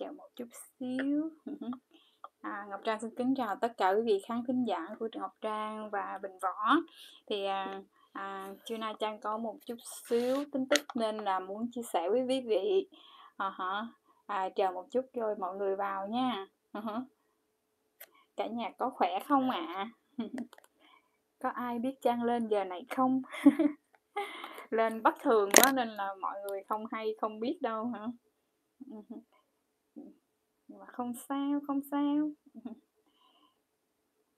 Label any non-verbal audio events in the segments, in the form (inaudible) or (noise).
chờ một chút xíu. (laughs) À, Ngọc Trang xin kính chào tất cả quý vị khán thính giả của trường Ngọc Trang và Bình Võ. Thì à, à, trưa nay Trang có một chút xíu tin tức nên là muốn chia sẻ với quý vị. À, hả? À, chờ một chút rồi mọi người vào nha. À cả nhà có khỏe không ạ? À? (laughs) có ai biết Trang lên giờ này không? (laughs) Lên bất thường quá nên là mọi người không hay không biết đâu hả? Ừ nhưng mà không sao không sao. (laughs)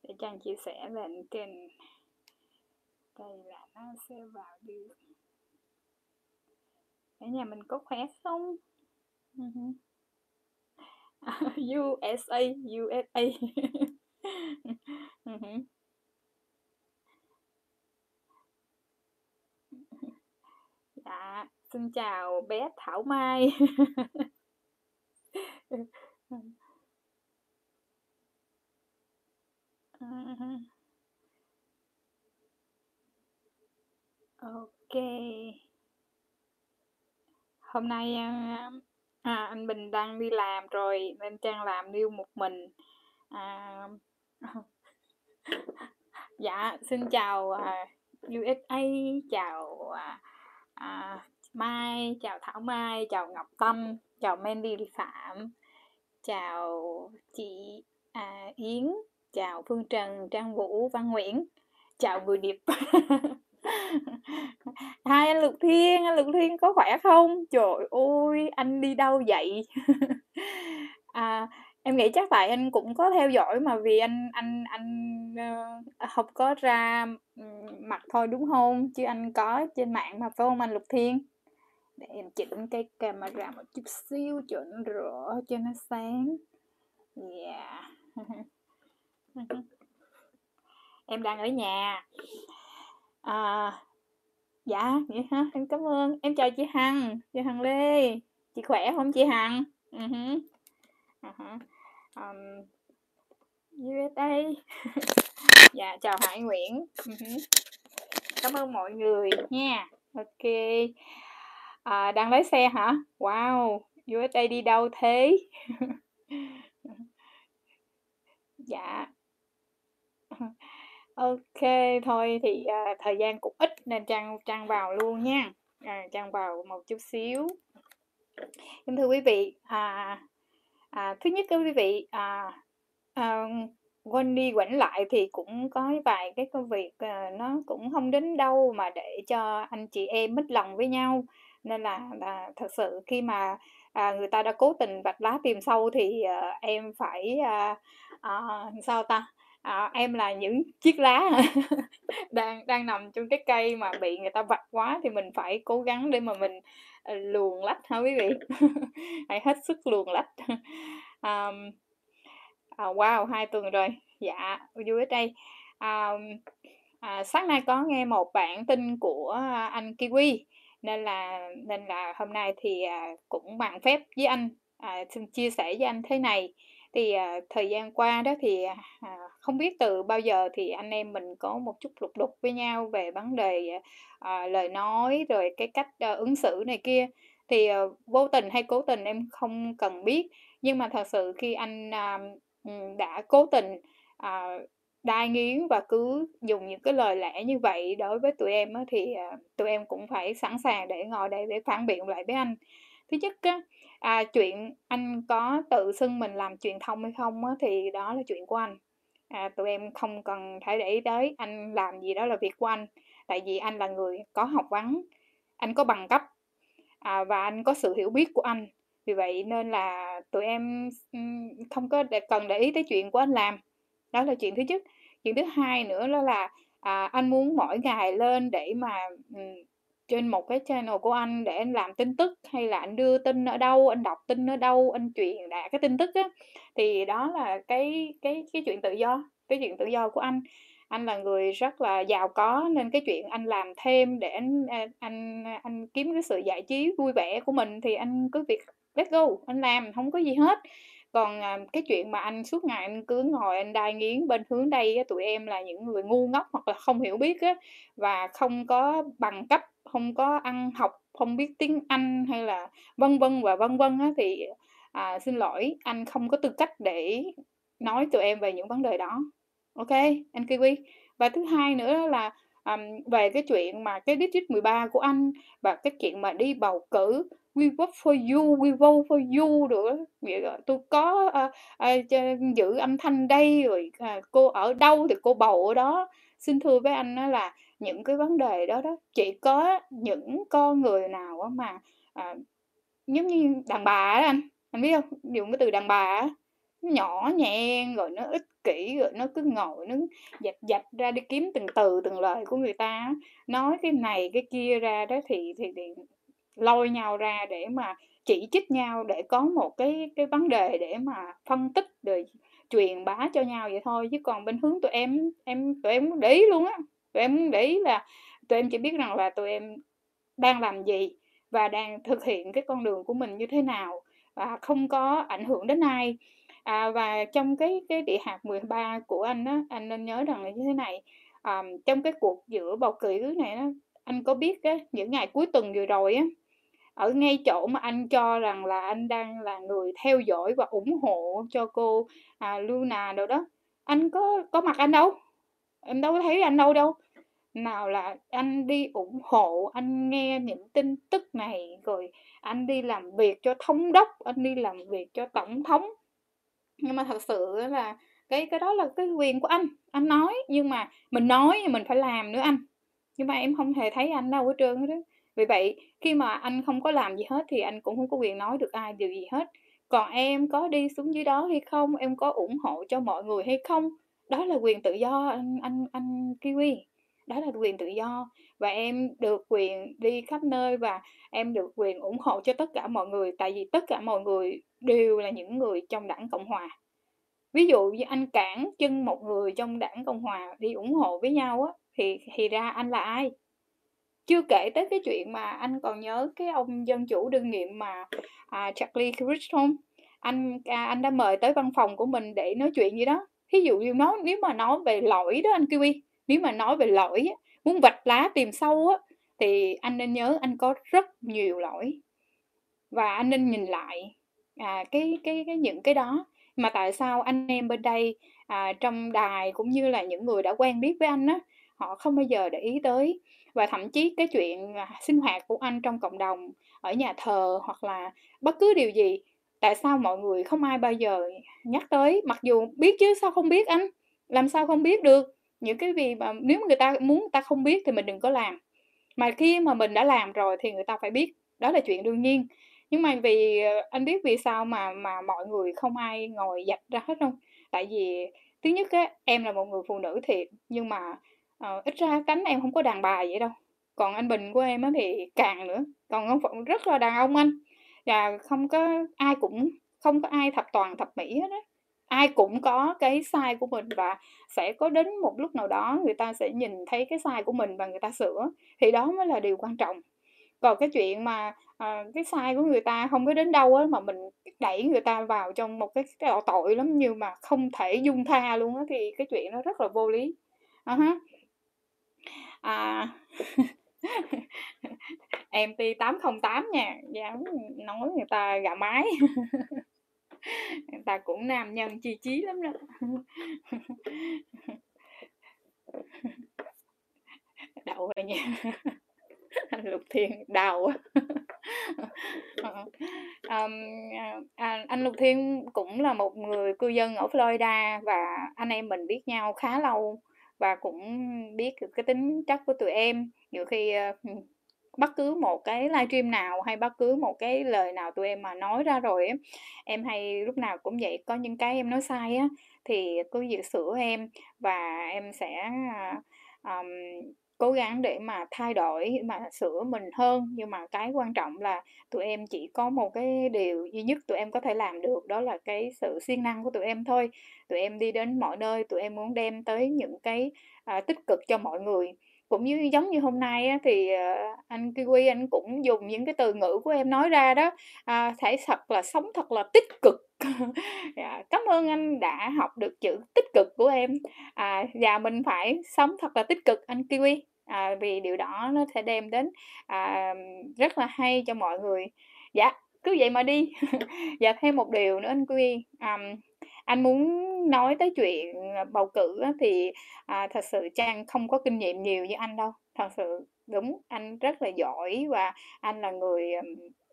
Để chàng chia sẻ lên kênh đây là nó sẽ vào được. Ở nhà mình có khỏe không? (laughs) USA USA (laughs) dạ xin chào bé Thảo Mai ok. Hôm nay à, à, anh Bình đang đi làm rồi nên Trang làm điêu một mình. À, (laughs) dạ xin chào à, USA chào à, à, Mai chào Thảo Mai chào Ngọc Tâm chào Mandy Phạm chào chị à, Yến chào Phương Trần Trang Vũ Văn Nguyễn. Chào Bùi Điệp (laughs) hai anh Lục Thiên anh Lục Thiên có khỏe không? Trời ơi anh đi đâu vậy? (laughs) À, em nghĩ chắc tại anh cũng có theo dõi mà vì anh anh anh uh, không có ra mặt thôi đúng không? Chứ anh có trên mạng mà phải không anh Lục Thiên? Để em chỉnh cái camera một chút xíu cho nó rõ cho nó sáng. Yeah. (laughs) Em đang ở nhà. À, dạ vậy hả? Em cảm ơn. Em chào chị hằng. Chị hằng lê. Chị khỏe không chị hằng? Uh-huh. Uh-huh. Um, USA dạ chào Hải Nguyễn. Uh-huh. cảm ơn mọi người nha. Ok à, đang lái xe hả? Wow USA đi đâu thế? (laughs) Dạ. (laughs) Ok thôi thì à, thời gian cũng ít nên trang trang vào luôn nha. À, trang vào một chút xíu. Kính thưa quý vị à, à, thứ nhất quý vị à, à, quên đi quẩn lại thì cũng có vài cái công việc à, nó cũng không đến đâu mà để cho anh chị em mít lòng với nhau nên là là thật sự khi mà à, người ta đã cố tình vạch lá tìm sâu thì à, em phải à, à, sao ta? À, em là những chiếc lá (laughs) đang đang nằm trong cái cây mà bị người ta vạch quá thì mình phải cố gắng để mà mình luồn lách hả quý vị? (laughs) Hãy hết sức luồn lách. (laughs) Um, à, wow hai tuần rồi. Dạ vui ở đây um, à, sáng nay có nghe một bản tin của à, anh kiwi nên là nên là hôm nay thì à, cũng bằng phép với anh à, xin chia sẻ với anh thế này. Thì à, thời gian qua đó thì à, không biết từ bao giờ thì anh em mình có một chút lục đục với nhau về vấn đề à, lời nói rồi cái cách à, ứng xử này kia. Thì à, vô tình hay cố tình em không cần biết. Nhưng mà thật sự khi anh à, đã cố tình à, đai nghiến và cứ dùng những cái lời lẽ như vậy đối với tụi em á, thì à, tụi em cũng phải sẵn sàng để ngồi đây để phản biện lại với anh. Thứ nhất á, à, chuyện anh có tự xưng mình làm truyền thông hay không á, thì đó là chuyện của anh. À, tụi em không cần phải để ý tới anh làm gì đó là việc của anh tại vì anh là người có học vấn anh có bằng cấp à, và anh có sự hiểu biết của anh. Vì vậy nên là tụi em không có để, cần để ý tới chuyện của anh làm. Đó là chuyện thứ nhất chuyện thứ hai nữa đó là à, anh muốn mỗi ngày lên để mà um, trên một cái channel của anh để anh làm tin tức hay là anh đưa tin ở đâu anh đọc tin ở đâu anh truyền đạt cái tin tức á. Thì đó là cái cái cái chuyện tự do cái chuyện tự do của anh. Anh là người rất là giàu có nên cái chuyện anh làm thêm để anh à, anh anh kiếm cái sự giải trí vui vẻ của mình thì anh cứ việc let go anh làm không có gì hết còn à, cái chuyện mà anh suốt ngày anh cứ ngồi anh đai nghiến bên hướng đây á, tụi em là những người ngu ngốc hoặc là không hiểu biết á và không có bằng cấp không có ăn học không biết tiếng Anh hay là vân vân và vân vân á thì à, xin lỗi anh không có tư cách để nói tụi em về những vấn đề đó. Ok anh kiwi. Và thứ hai nữa là um, về cái chuyện mà cái district 13 của anh và cái chuyện mà đi bầu cử we work for you we vote for you rồi, vậy rồi tôi có uh, uh, giữ âm thanh đây rồi uh, cô ở đâu thì cô bầu ở đó. Xin thưa với anh đó là những cái vấn đề đó đó chỉ có những con người nào mà à, giống như đàn bà đó anh anh biết không? Dùng cái từ đàn bà đó, nhỏ nhen rồi nó ích kỷ rồi nó cứ ngồi nó dạch dạch ra đi kiếm từng từ từng lời của người ta nói cái này cái kia ra đó thì thì, thì lôi nhau ra để mà chỉ trích nhau để có một cái cái vấn đề để mà phân tích rồi truyền bá cho nhau vậy thôi. Chứ còn bên hướng tụi em em tụi em để ý luôn á. Tụi em để ý là tụi em chỉ biết rằng là tụi em đang làm gì và đang thực hiện cái con đường của mình như thế nào và không có ảnh hưởng đến ai. À, và trong cái cái địa hạt 13 của anh á anh nên nhớ rằng là như thế này à, trong cái cuộc giữa bầu cử này á anh có biết á những ngày cuối tuần vừa rồi á ở ngay chỗ mà anh cho rằng là anh đang là người theo dõi và ủng hộ cho cô à, Luna đâu đó. Anh có có mặt anh đâu. Em đâu có thấy anh đâu đâu. Nào là anh đi ủng hộ anh nghe những tin tức này rồi anh đi làm việc cho thống đốc anh đi làm việc cho tổng thống. Nhưng mà thật sự là cái cái đó là cái quyền của anh. Anh nói nhưng mà mình nói thì mình phải làm nữa anh. Nhưng mà em không hề thấy anh đâu hết trơn đó vì vậy, khi mà anh không có làm gì hết thì anh cũng không có quyền nói được ai điều gì hết. Còn em có đi xuống dưới đó hay không? Em có ủng hộ cho mọi người hay không? Đó là quyền tự do anh anh anh kiwi. Đó là quyền tự do. Và em được quyền đi khắp nơi và em được quyền ủng hộ cho tất cả mọi người, tại vì tất cả mọi người đều là những người trong đảng cộng hòa. Ví dụ như anh cản chân một người trong đảng cộng hòa đi ủng hộ với nhau á, thì thì ra anh là ai? Chưa kể tới cái chuyện mà anh còn nhớ cái ông dân chủ đương nhiệm mà à, Charlie Crist không? Anh à, anh đã mời tới văn phòng của mình để nói chuyện gì đó. Ví dụ như nói nếu mà nói về lỗi đó anh kiwi nếu mà nói về lỗi muốn vạch lá tìm sâu á thì anh nên nhớ anh có rất nhiều lỗi. Và anh nên nhìn lại à, cái cái cái những cái đó. Mà tại sao anh em bên đây à, trong đài cũng như là những người đã quen biết với anh á họ không bao giờ để ý tới? Và thậm chí cái chuyện à, sinh hoạt của anh trong cộng đồng, ở nhà thờ hoặc là bất cứ điều gì, tại sao mọi người không ai bao giờ nhắc tới? Mặc dù biết chứ, sao không biết anh? Làm sao không biết được? Những cái gì mà nếu người ta muốn người ta không biết thì mình đừng có làm. Mà khi mà mình đã làm rồi thì người ta phải biết. Đó là chuyện đương nhiên. Nhưng mà vì ờ, anh biết vì sao mà mà mọi người không ai ngồi dạch ra hết không? Tại vì, thứ nhất á, em là một người phụ nữ thiệt, nhưng mà Ờ, ít ra cánh em không có đàn bà vậy đâu. Còn anh bình của em á thì càng nữa. Còn ông phụng rất là đàn ông anh. Và không có ai cũng không có ai thập toàn thập mỹ hết á. Ai cũng có cái sai của mình và sẽ có đến một lúc nào đó người ta sẽ nhìn thấy cái sai của mình và người ta sửa. Thì đó mới là điều quan trọng. Còn cái chuyện mà à, cái sai của người ta không có đến đâu á mà mình đẩy người ta vào trong một cái cái tội lắm như mà không thể dung tha luôn á thì cái chuyện nó rất là vô lý. Uh-huh à. (laughs) Em ti 808 nha dám nói người ta gà mái. (laughs) Người ta cũng nam nhân chi chí lắm đó. (laughs) Đậu rồi nha. Anh lục thiên đau um, à, à, anh lục thiên cũng là một người cư dân ở florida và anh em mình biết nhau khá lâu và cũng biết được cái tính chất của tụi em. Nhiều khi uh, bất cứ một cái livestream nào hay bất cứ một cái lời nào tụi em mà nói ra rồi em hay lúc nào cũng vậy có những cái em nói sai á thì cứ việc sửa em và em sẽ um, cố gắng để mà thay đổi mà sửa mình hơn. Nhưng mà cái quan trọng là tụi em chỉ có một cái điều duy nhất tụi em có thể làm được đó là cái sự siêng năng của tụi em thôi. Tụi em đi đến mọi nơi tụi em muốn đem tới những cái à, tích cực cho mọi người. Cũng như giống như hôm nay á, thì à, anh Kiwi anh cũng dùng những cái từ ngữ của em nói ra đó. À, thể thật là sống thật là tích cực. (laughs) Dạ, cảm ơn anh đã học được chữ tích cực của em. À, và mình phải sống thật là tích cực. Anh Kiwi à, vì điều đó nó sẽ đem đến à, rất là hay cho mọi người. Dạ cứ vậy mà đi. Và (laughs) dạ, thêm một điều nữa anh Quy, ờm, anh muốn nói tới chuyện, à, bầu cử á thì, à, thật sự Trang không có kinh nghiệm nhiều như anh đâu, thật sự đúng, anh rất là giỏi và anh là người,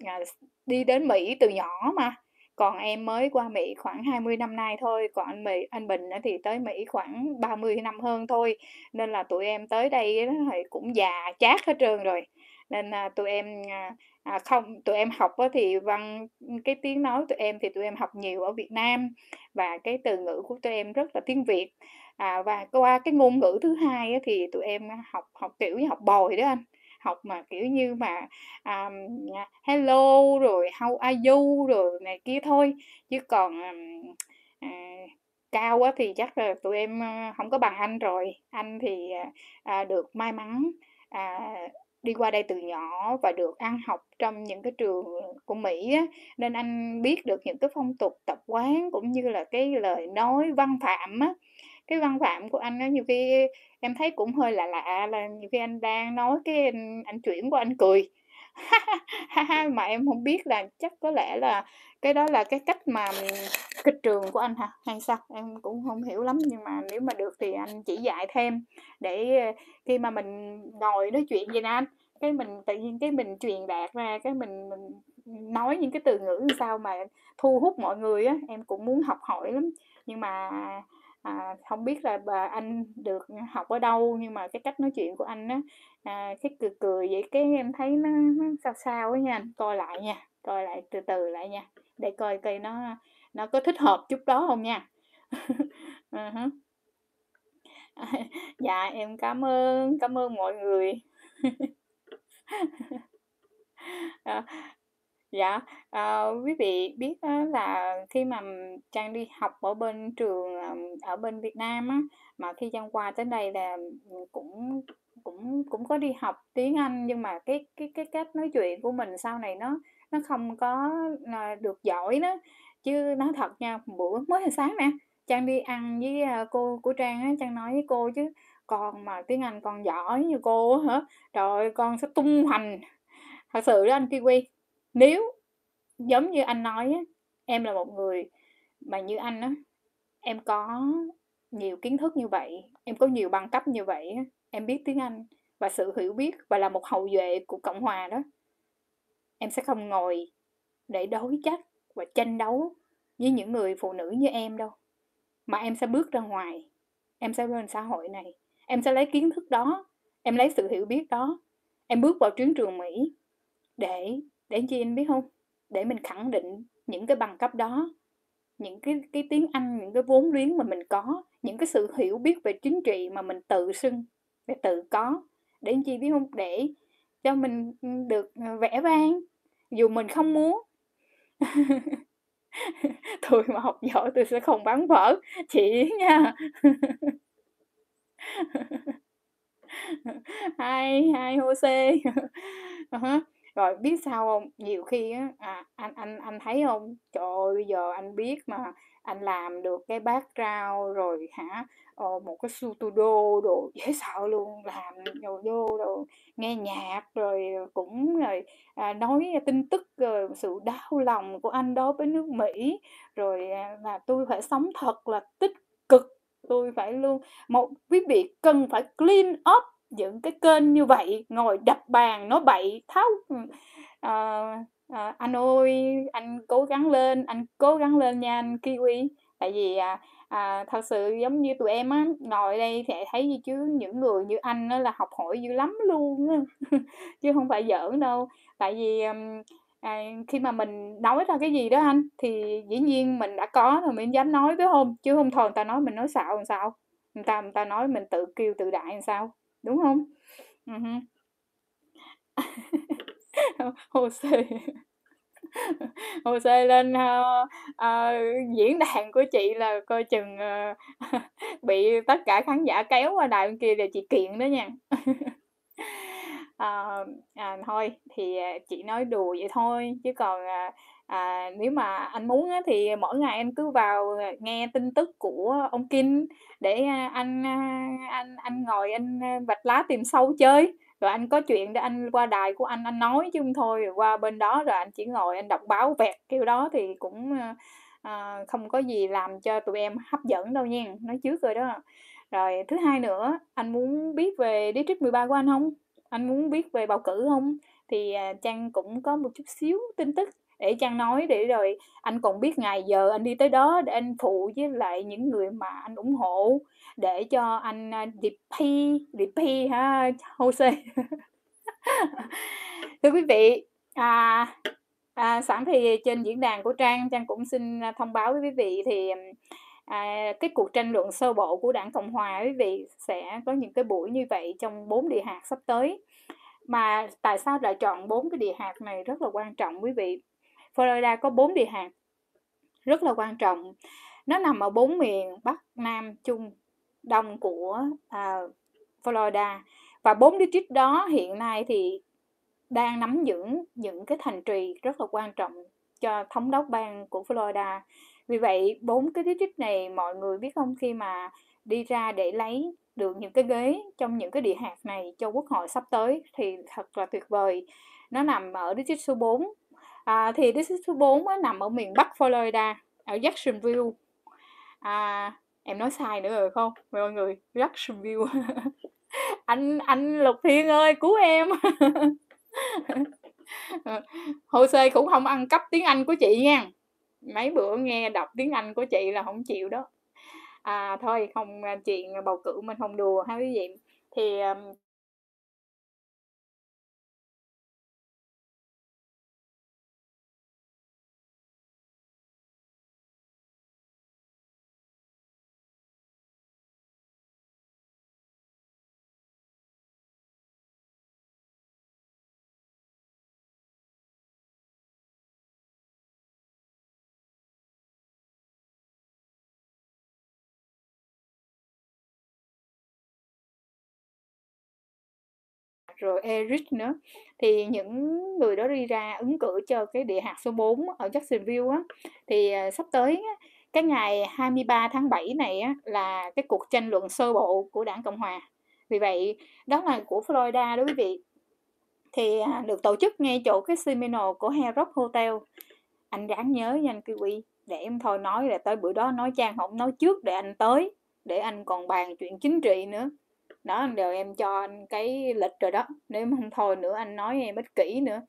à, đi đến Mỹ từ nhỏ mà, còn em mới qua Mỹ khoảng 20 năm nay thôi, còn anh Mỹ anh Bình thì tới Mỹ khoảng 30 năm hơn thôi, nên là tụi em tới đây thì cũng già chát hết trơn rồi. Nên, a, tụi em, à, à, không tụi em học thì văn cái tiếng nói tụi em thì tụi em học nhiều ở Việt Nam và cái từ ngữ của tụi em rất là tiếng Việt. À, và qua cái ngôn ngữ thứ hai thì tụi em học học, kiểu như, học bồi đó anh, học mà, kiểu như mà, um, hello rồi how are you rồi này kia thôi, chứ còn, um, uh, cao á thì chắc là tụi em, không có bằng anh rồi. Anh thì, à, được may mắn, à, đi qua đây từ nhỏ và được ăn học trong những cái trường của Mỹ á, nên anh biết được những cái phong tục tập quán cũng như là cái lời nói văn phạm á. Cái văn phạm của anh á nhiều khi em thấy cũng hơi lạ lạ, là nhiều khi anh đang nói cái anh anh chuyển qua anh cười, (laughs) mà em không biết là chắc có lẽ là cái đó là cái cách mà, kịch trường của anh hả, hay sao? Em cũng không hiểu lắm, nhưng mà nếu mà được thì anh chỉ dạy thêm để, ờ, khi mà mình ngồi nói chuyện gì nè anh, cái mình tự nhiên cái mình truyền đạt ra, cái mình mình, nói những cái từ ngữ sao mà thu hút mọi người á, em cũng muốn học hỏi lắm. Nhưng mà, à, không biết là bà anh được học ở đâu, nhưng mà cái cách nói chuyện của anh á, à, cái cười cười vậy cái em thấy nó nó sao sao ấy nha anh, coi lại nha, coi lại từ từ lại nha, để coi coi nó nó có thích hợp chút đó không nha. (laughs) À. (laughs) Dạ, em cảm ơn, cảm ơn mọi người. (laughs) Ờ, Dạ, ờ, quý vị biết á là khi mà Trang đi học ở bên trường, ờ, ở bên Việt Nam á, mà khi Trang qua tới đây là, ừm, cũng cũng cũng có đi học tiếng Anh, nhưng mà cái cái cái cách nói chuyện của mình sau này nó nó không có, ờ, được giỏi đó. Chứ nói thật nha, bữa mới hồi sáng nè, Trang đi ăn với, a, cô của Trang á, Trang nói với cô chứ "Con mà tiếng Anh con giỏi như cô á hả, trời ơi, con sẽ tung hoành." Thật sự đó anh Kiwi, nếu giống như anh nói á, em là một người mà như anh á, em có nhiều kiến thức như vậy, em có nhiều bằng cấp như vậy á, em biết tiếng Anh và sự hiểu biết và là một hậu duệ của Cộng hòa đó. Em sẽ không ngồi để đối chất và tranh đấu với những người phụ nữ như em đâu, mà em sẽ bước ra ngoài, em sẽ lên xã hội này, em sẽ lấy kiến thức đó, em lấy sự hiểu biết đó, em bước vào chiến trường Mỹ để để chi anh biết không Để mình khẳng định những cái bằng cấp đó, những cái cái tiếng Anh, những cái vốn liếng mà mình có, những cái sự hiểu biết về chính trị mà mình tự xưng, để tự có, để chi biết không Để cho mình, được, ờ, vẽ vang, dù mình không muốn. (laughs) thôi mà học giỏi tôi sẽ không bán vỡ chị nha. Hai hai hô xê uh-huh. Rồi biết sao không? Nhiều khi á, à, anh anh anh thấy không? Trời ơi, bây giờ anh biết mà anh làm được cái bát rau rồi hả, ờ, một cái studio đồ (laughs) dễ sợ luôn, làm đồ vô đồ nghe nhạc, rồi, cũng rồi, à, nói tin tức, rồi sự đau lòng của anh đối với nước Mỹ, rồi, à, là tôi phải sống thật là tích cực, tôi phải luôn một quý vị cần phải clean up những cái kênh như vậy, ngồi đập bàn nói bậy tháo à, à, anh ơi, anh cố gắng lên, anh cố gắng lên nha anh Kiwi. Tại vì, à, à, thật sự giống như tụi em á, ngồi đây thì thấy gì chứ những người như anh á là học hỏi dữ lắm luôn á, (laughs) chứ không phải giỡn đâu. Tại vì, à, khi mà mình nói ra cái gì đó anh, thì dĩ nhiên mình đã có rồi mình dám nói, với không Chứ không thôi người ta nói mình nói xạo làm sao? Người ta người ta nói mình tự kêu tự đại làm sao, đúng hông? Ừm hưm. Jose. Jose lên, ơ, ờ, diễn đàn của chị là coi chừng, ờ, (laughs) bị tất cả khán giả kéo qua đài bên kia là chị kiện đó nha. (laughs) Ờ, à, thôi thì, chị nói đùa vậy thôi, chứ còn, à, à, nếu mà anh muốn á thì mỗi ngày anh cứ vào, ờ, nghe tin tức của ông Kim để, ờ, anh, ờ, anh anh ngồi anh, vạch lá tìm sâu chơi, rồi anh có chuyện để anh qua đài của anh anh nói chứ không thôi. Rồi qua bên đó rồi anh chỉ ngồi anh đọc báo vẹt kiểu đó thì cũng à, không có gì làm cho tụi em hấp dẫn đâu nha nói trước rồi đó. Rồi thứ hai nữa anh muốn biết về district 13 của anh không? Anh muốn biết về bầu cử không? Thì trang cũng có một chút xíu tin tức để Trang nói để rồi anh còn biết ngày giờ anh đi tới đó để anh phụ với lại những người mà anh ủng hộ để cho anh uh, DP DP ha Jose. (laughs) Thưa quý vị à, à, sẵn thì trên diễn đàn của Trang Trang cũng xin thông báo với quý vị thì à, cái cuộc tranh luận sơ bộ của đảng Cộng hòa quý vị sẽ có những cái buổi như vậy trong bốn địa hạt sắp tới. Mà tại sao lại chọn bốn cái địa hạt này rất là quan trọng quý vị? Florida có 4 địa hạt rất là quan trọng. Nó nằm ở bốn miền Bắc, Nam, Trung, Đông của uh, Florida và bốn district đó hiện nay thì đang nắm giữ những cái thành trì rất là quan trọng cho thống đốc bang của Florida. Vì vậy bốn cái district này mọi người biết không khi mà đi ra để lấy được những cái ghế trong những cái địa hạt này cho quốc hội sắp tới thì thật là tuyệt vời. Nó nằm ở district số 4 À, thì district thứ 4 á, nằm ở miền Bắc Florida, ở Jacksonville. À, em nói sai nữa rồi không? Mọi người, Jacksonville. (laughs) anh anh Lục Thiên ơi, cứu em. (laughs) Hồ sơ cũng không ăn cắp tiếng Anh của chị nha. Mấy bữa nghe đọc tiếng Anh của chị là không chịu đó. À thôi, không chuyện bầu cử mình không đùa ha quý vị. Thì um, rồi e, Eric nữa. Thì những người đó đi ra ứng cử cho cái địa hạt số 4 ở Jacksonville á. Thì à, sắp tới á, cái ngày 23 tháng 7 này á, là cái cuộc tranh luận sơ bộ của đảng Cộng Hòa. Vì vậy đó là của Florida đó quý vị. Thì à, được tổ chức ngay chỗ cái seminar của Hard Rock Hotel. Anh ráng nhớ nha anh Kiwi để em thôi nói là tới bữa đó nói trang không nói trước để anh tới để anh còn bàn chuyện chính trị nữa đó đều em cho anh cái lịch rồi đó. Nếu không thôi nữa anh nói em ích kỷ nữa.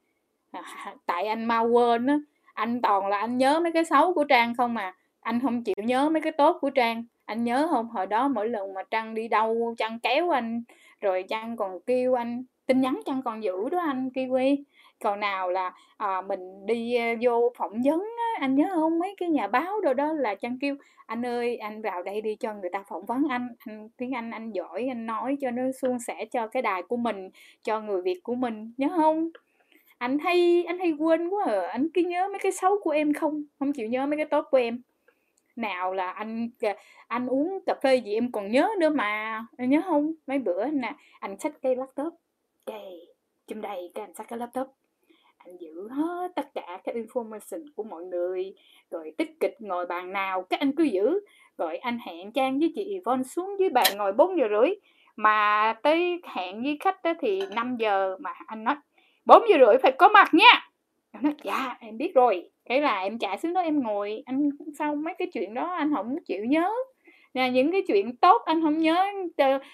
À, (laughs) tại anh mau quên á. Anh toàn là anh nhớ mấy cái xấu của trang không mà anh không chịu nhớ mấy cái tốt của trang. Anh nhớ không hồi đó mỗi lần mà trang đi đâu trang kéo anh rồi trang còn kêu anh tin nhắn trang còn giữ đó anh kiwi. Còn nào là à, mình đi à, vô phỏng vấn anh nhớ không? Mấy cái nhà báo đâu đó là chăng kêu anh ơi, anh vào đây đi cho người ta phỏng vấn anh. Anh, tiếng anh anh giỏi, anh nói cho nó suôn sẻ cho cái đài của mình, cho người việt của mình, nhớ không? Anh hay anh hay quên quá à. anh cứ nhớ mấy cái xấu của em không? Không chịu nhớ mấy cái tốt của em. Nào là anh anh uống cà phê gì em còn nhớ nữa mà. Anh nhớ không? Mấy bữa nè, anh xách cái laptop. Đây chùm đầy cái anh xách cái laptop anh giữ hết tất cả các information của mọi người, rồi tích kịch ngồi bàn nào các anh cứ giữ. Rồi anh hẹn trang với chị Yvonne xuống dưới bàn ngồi 4 giờ rưỡi. Mà tới hẹn với khách đó thì 5 giờ mà anh nói 4 giờ rưỡi phải có mặt nha. Anh nói dạ em biết rồi. Cái là em chạy xuống đó em ngồi. Anh sau mấy cái chuyện đó anh không chịu nhớ. Là những cái chuyện tốt anh không nhớ.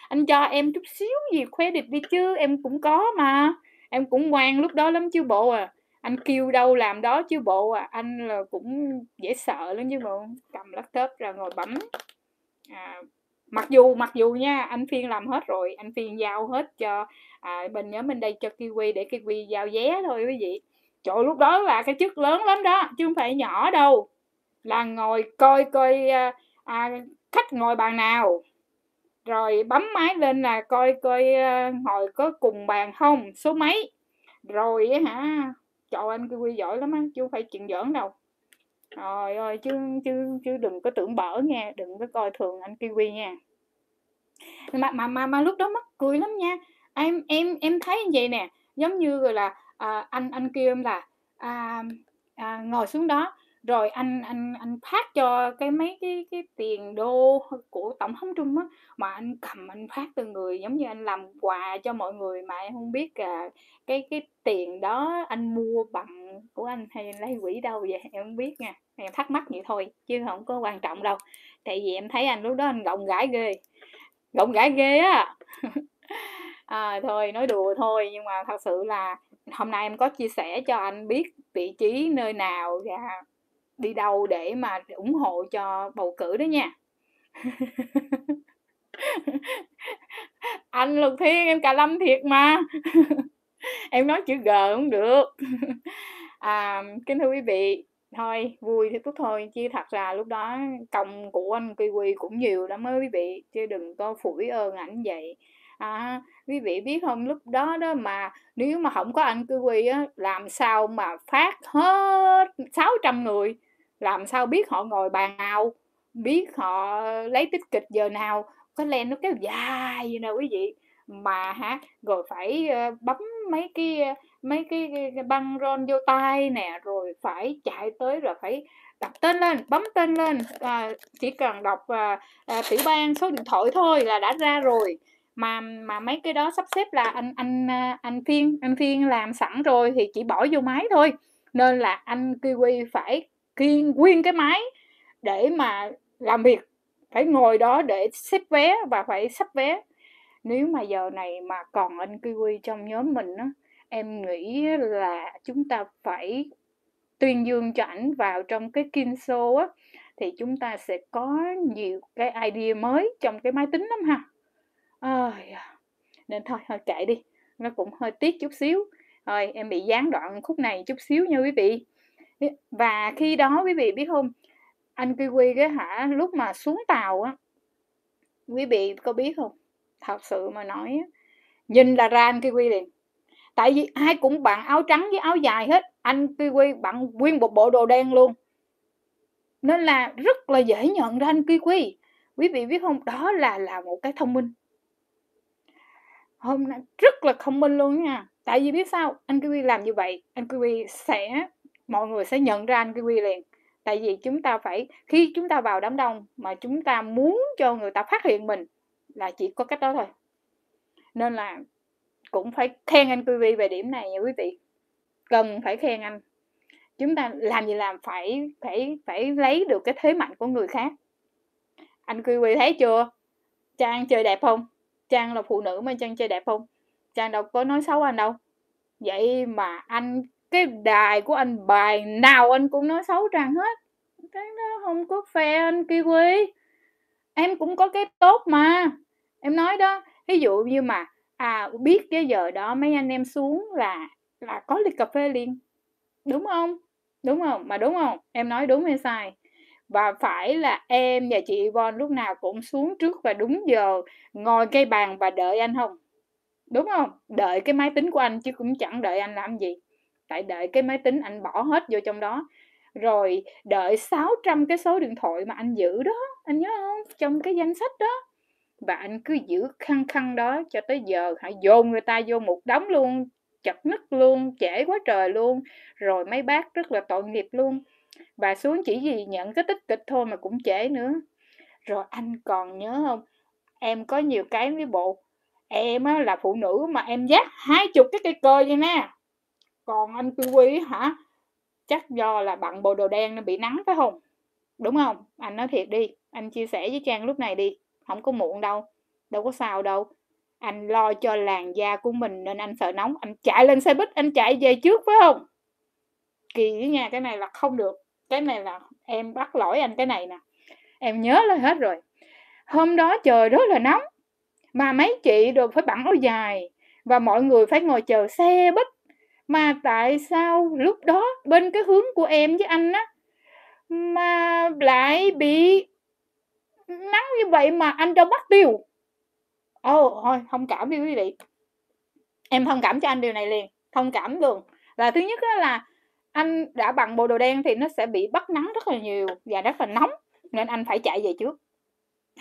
Anh cho em chút xíu gì credit đi chứ, em cũng có mà em cũng ngoan lúc đó lắm chứ bộ à. Anh kêu đâu làm đó chứ bộ à. Anh là cũng dễ sợ lắm chứ bộ. Cầm laptop ra ngồi bấm. À, mặc dù mặc dù nha anh phiên làm hết rồi. Anh phiên giao hết cho à, bên nhóm bên đây cho kiwi để kiwi giao vé thôi quý vị. Chỗ lúc đó là cái chức lớn lắm đó chứ không phải nhỏ đâu. Là ngồi coi coi à, à, khách ngồi bàn nào rồi bấm máy lên là coi coi ờ, ngồi có cùng bàn không? Số mấy? Rồi á hả? Trời anh quy giỏi lắm á chứ không phải chuyện giỡn đâu. Rồi ơi chứ chứ chứ đừng có tưởng bở nha đừng có coi thường anh kiwi nha. Mà mà mà, mà lúc đó mắc cười lắm nha. Em em em thấy như vậy nè giống như rồi là à, anh anh kêu em là à, à, ngồi xuống đó rồi anh anh anh phát cho cái mấy cái cái tiền đô của tổng thống Trung á mà anh cầm anh phát từ người giống như anh làm quà cho mọi người mà em không biết là cái cái tiền đó anh mua bằng của anh hay lấy quỹ đâu vậy em không biết nha. Em thắc mắc vậy thôi chứ không có quan trọng đâu. Tại vì em thấy anh lúc đó anh gọng gãi ghê gọng gãi ghê á. (laughs) À, thôi nói đùa thôi nhưng mà thật sự là hôm nay em có chia sẻ cho anh biết vị trí nơi nào và đi đâu để mà ủng hộ cho bầu cử đó nha. Anh lục thiên em cà lâm thiệt mà. Em nói chữ g không được. À, kính thưa quý vị thôi vui thì tốt thôi chứ thật ra lúc đó công của anh kiwi cũng nhiều lắm á quý vị chứ đừng có phủi ơn ảnh vậy. À, quý vị biết không lúc đó đó mà nếu mà không có anh kiwi á làm sao mà phát hết 600 người làm sao biết họ ngồi bàn nào? Biết họ lấy tích kịch giờ nào? Cái len nó kéo dài như nào quý vị. Mà hả rồi phải ờ, bấm mấy cái ờ, mấy cái, cái, cái băng ron vô tay nè rồi phải chạy tới rồi phải đọc tên lên bấm tên lên. À, chỉ cần đọc à, à, tiểu bang số điện thoại thôi là đã ra rồi. Mà mà mấy cái đó sắp xếp là anh anh anh phiên anh phiên làm sẵn rồi thì chỉ bỏ vô máy thôi. Nên là anh kiwi phải kiên nguyên cái máy để mà làm việc phải ngồi đó để xếp vé và phải sắp vé. Nếu mà giờ này mà còn anh kiwi trong nhóm mình á em nghĩ là chúng ta phải tuyên dương cho ảnh vào trong cái kin á thì chúng ta sẽ có nhiều cái idea mới trong cái máy tính lắm ha. À, nên thôi thôi kệ đi nó cũng hơi tiếc chút xíu. Thôi em bị gián đoạn khúc này chút xíu nha quý vị và khi đó quý vị biết không? Anh kiwi cái hả, lúc mà xuống tàu á, quý vị có biết không? Thật sự mà nói á, nhìn là ra anh kiwi liền. Tại vì ai cũng bạn áo trắng với áo dài hết. Anh kiwi bạn nguyên một bộ đồ đen luôn. Nên là rất là dễ nhận ra anh kiwi. Quý vị biết không? Đó là là một cái thông minh. Hôm nay rất là thông minh luôn nha. Tại vì biết sao? Anh kiwi làm như vậy. Anh kiwi sẽ mọi người sẽ nhận ra anh kiwi liền. Tại vì chúng ta phải, khi chúng ta vào đám đông mà chúng ta muốn cho người ta phát hiện mình là chỉ có cách đó thôi. Nên là cũng phải khen anh kiwi về điểm này nha quý vị. Cần phải khen anh. Chúng ta làm gì làm phải phải phải lấy được cái thế mạnh của người khác. Anh kiwi thấy chưa? Trang chơi đẹp không? Trang là phụ nữ mà trang chơi đẹp không? Trang đâu có nói xấu anh đâu. Vậy mà anh cái đài của anh, bài nào anh cũng nói xấu rằng hết. Cái đó không có phe anh kiwi. Em cũng có cái tốt mà. Em nói đó ví dụ như mà à biết cái giờ đó mấy anh em xuống là là có ly cà phê liền. Đúng không? Đúng không? Mà đúng không? Em nói đúng hay sai? Và phải là em và chị Yvonne lúc nào cũng xuống trước và đúng giờ ngồi cây bàn và đợi anh không? Đúng không? Đợi cái máy tính của anh chứ cũng chẳng đợi anh làm gì tại đợi cái máy tính anh bỏ hết vô trong đó. Rồi đợi 600 cái số điện thoại mà anh giữ đó anh nhớ không? Trong cái danh sách đó. Và anh cứ giữ khăn khăn đó cho tới giờ hãy dồn người ta vô một đống luôn chật nứt luôn trễ quá trời luôn. Rồi mấy bác rất là tội nghiệp luôn. Và xuống chỉ gì nhận cái tích kịch thôi mà cũng trễ nữa. Rồi anh còn nhớ không? Em có nhiều cái với bộ em á, là phụ nữ mà em dắt hai chục cái cây cơ vậy nè còn anh cư quý hả, chắc do là bận bộ đồ đen nên bị nắng, phải không? Đúng không? Anh nói thiệt đi, anh chia sẻ với trang lúc này đi, không có muộn đâu đâu có sao đâu. Anh lo cho làn da của mình nên anh sợ nóng, anh chạy lên xe buýt, anh chạy về trước, phải không? Kỳ với nha cái này là không được, cái này là em bắt lỗi anh cái này nè. Em nhớ là hết rồi. Hôm đó trời rất là nóng, mà mấy chị đều phải bận áo dài, và mọi người phải ngồi chờ xe buýt mà tại sao lúc đó bên cái hướng của em với anh á mà lại bị nắng như vậy mà anh đâu bắt tiêu? Ồ oh, thôi thông cảm đi quý vị. Em thông cảm cho anh điều này liền thông cảm luôn. Là thứ nhất là anh đã bằng bộ đồ đen thì nó sẽ bị bắt nắng rất là nhiều và rất là nóng nên anh phải chạy về trước.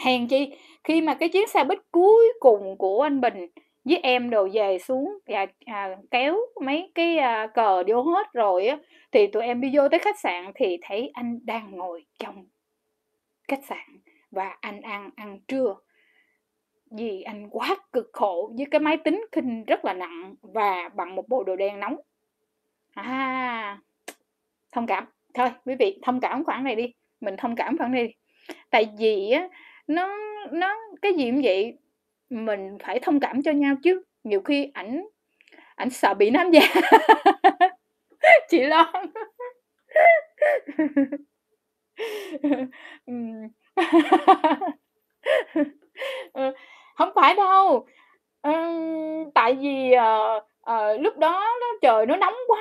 Hèn chi khi mà cái chuyến xe buýt cuối cùng của anh Bình với em đồ về xuống và à, kéo mấy cái à, cờ vô hết rồi á thì tụi em đi vô tới khách sạn thì thấy anh đang ngồi trong khách sạn và anh ăn ăn trưa. Vì anh quá cực khổ với cái máy tính kinh rất là nặng và bằng một bộ đồ đen nóng. À thông cảm. Thôi quý vị thông cảm khoảng này đi. Mình thông cảm khoảng này đi. Tại vì á nó nó cái gì cũng vậy mình phải thông cảm cho nhau chứ. Nhiều khi ảnh ảnh sợ bị nam già (laughs) chị lo. (laughs) (laughs) Ừ, không phải đâu. Tại vì, ờ, ờ, lúc đó nó trời nó nóng quá,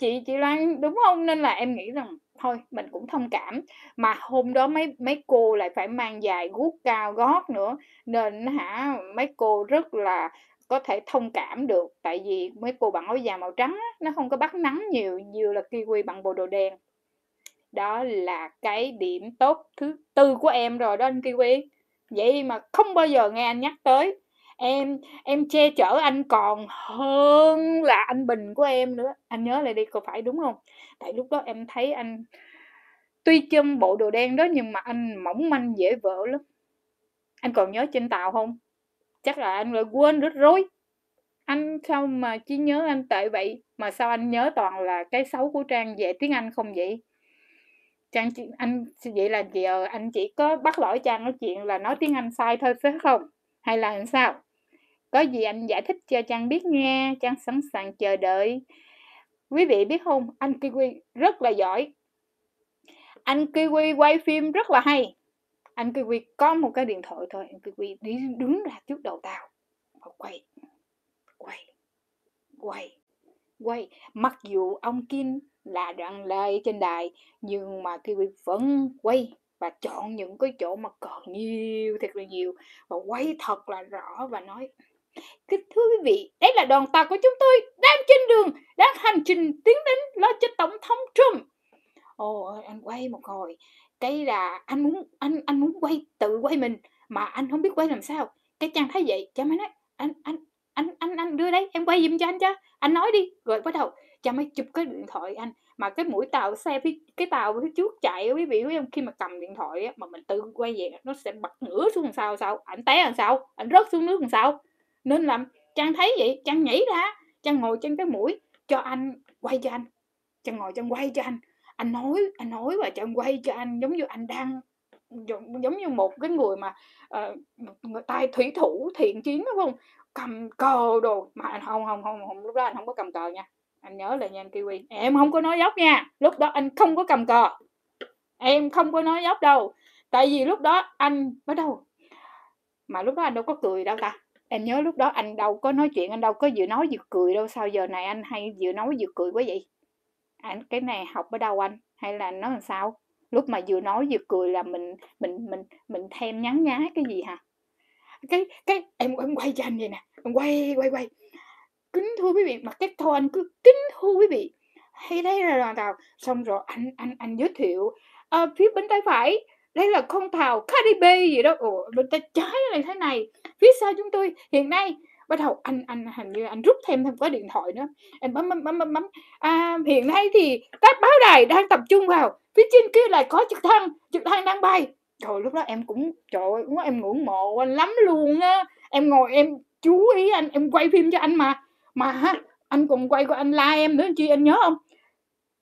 chị chị Loan, đúng không? Nên là em nghĩ rằng thôi mình cũng thông cảm, mà hôm đó mấy mấy cô lại phải mang giày guốc cao gót nữa, nên hả, mấy cô rất là có thể thông cảm được, tại vì mấy cô bằng áo dài màu trắng á, nó không có bắt nắng nhiều như là kiwi bằng bộ đồ đen. Đó là cái điểm tốt thứ tư của em rồi đó anh Kiwi. Vậy mà không bao giờ nghe anh nhắc tới. Em em che chở anh còn hơn là anh Bình của em nữa. Anh nhớ lại đi, có phải đúng không Tại lúc đó em thấy anh tuy chân bộ đồ đen đó nhưng mà anh mỏng manh dễ vỡ lắm. Anh còn nhớ trên tàu không Chắc là anh lại quên rất rối. Anh sao mà chỉ nhớ anh tệ vậy, mà sao anh nhớ toàn là cái xấu của Trang về tiếng Anh không vậy? Trang chị anh vậy là giờ anh chỉ có bắt lỗi Trang nói chuyện là nói tiếng Anh sai thôi phải không? Hay là làm sao? Có gì anh giải thích cho Trang biết nghe, Trang sẵn sàng chờ đợi. Quý vị biết không, anh Kiwi rất là giỏi. Anh Kiwi quay phim rất là hay. Anh Kiwi có một cái điện thoại thôi, anh Kiwi đi đứng ra trước đầu tàu và quay, quay, quay, quay. Mặc dù ông Kim là đoạn lời trên đài nhưng mà Kiwi vẫn quay và chọn những cái chỗ mà còn nhiều thật là nhiều và quay thật là rõ và nói thưa quý vị, đây là đoàn tàu của chúng tôi đang trên đường, đang hành trình tiến đến lo cho Tổng thống Trump. Ồ, anh quay một hồi, cái là anh muốn anh anh muốn quay tự quay mình mà anh không biết quay làm sao. Cái chàng thấy vậy, cha mới nói anh anh anh anh anh đưa đây em quay giùm cho anh cho. Anh nói đi. Rồi bắt đầu cha mới chụp cái điện thoại anh. Mà cái mũi tàu xe phía cái tàu phía trước chạy quý vị biết không? Khi mà cầm điện thoại á, mà mình tự quay về nó sẽ bật ngửa xuống làm sao sao? Ảnh té làm sao? Ảnh rớt xuống nước làm sao? Nên làm trang thấy vậy trang nhảy ra trang ngồi trên cái mũi cho anh quay cho anh. Trang ngồi trang quay cho anh. Anh nói anh nói và trang quay cho anh giống như anh đang giống, giống như một cái người mà uh, người tay thủy thủ thiện chiến đúng không? Cầm cờ đồ. Mà anh không không không không lúc đó anh không có cầm cờ nha. Anh nhớ là nha anh kiwi. Em không có nói dốc nha. Lúc đó anh không có cầm cờ. Em không có nói dốc đâu. Tại vì lúc đó anh bắt đầu mà lúc đó anh đâu có cười đâu ta em nhớ lúc đó anh đâu có nói chuyện anh đâu có vừa nói vừa cười đâu. Sao giờ này anh hay vừa nói vừa cười quá vậy? Anh cái này học ở đâu anh? Hay là nó làm sao? Lúc mà vừa nói vừa cười là mình mình mình mình thêm nhắn nhá cái gì hả? Cái cái em em quay cho anh vậy nè. Em quay quay quay. Kính thưa quý vị mà cái thôi anh cứ kính thưa quý vị. Hay đây là đoàn tàu. Xong rồi anh anh anh giới thiệu. À, phía bên tay phải đây là con tàu Caribe gì đó. Ủa bên tay trái này thế này. Phía sau chúng tôi hiện nay bắt đầu anh anh hình như anh rút thêm thêm cái điện thoại nữa. Anh bấm bấm bấm bấm bấm. À, hiện nay thì các báo đài đang tập trung vào phía trên kia lại có trực thăng trực thăng đang bay. Trời lúc đó em cũng trời ơi em ngưỡng mộ anh lắm luôn á. Em ngồi em chú ý anh em quay phim cho anh mà. Mà ha anh còn quay của anh la em nữa chị anh nhớ không?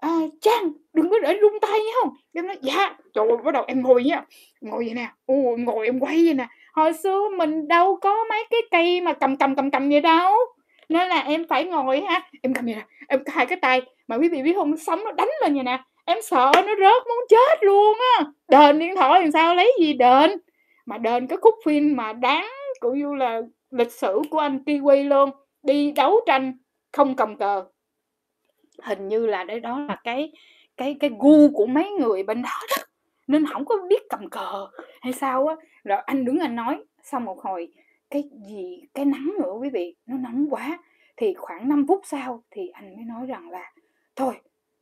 À, Trang đừng có để rung tay nhá không em nói dạ. Trời ơi bắt đầu em ngồi nhá ngồi vậy nè. Ô ngồi em quay vậy nè. Hồi xưa mình đâu có mấy cái cây mà cầm cầm cầm cầm vậy đâu. Nên là em phải ngồi ha. Em cầm vậy nè em hai cái tay mà quý vị biết không sống nó đánh lên vậy nè. Em sợ nó rớt muốn chết luôn á. Đền điện thoại làm sao lấy gì đền? Mà đền cái khúc phim mà đáng cũng như là lịch sử của anh kiwi luôn. Đi đấu tranh không cầm cờ hình như là đấy đó là cái cái cái gu của mấy người bên đó đó nên không có biết cầm cờ hay sao á. Rồi anh đứng anh nói sau một hồi cái gì cái nắng nữa quý vị nó nóng quá. Thì khoảng 5 phút sau thì anh mới nói rằng là thôi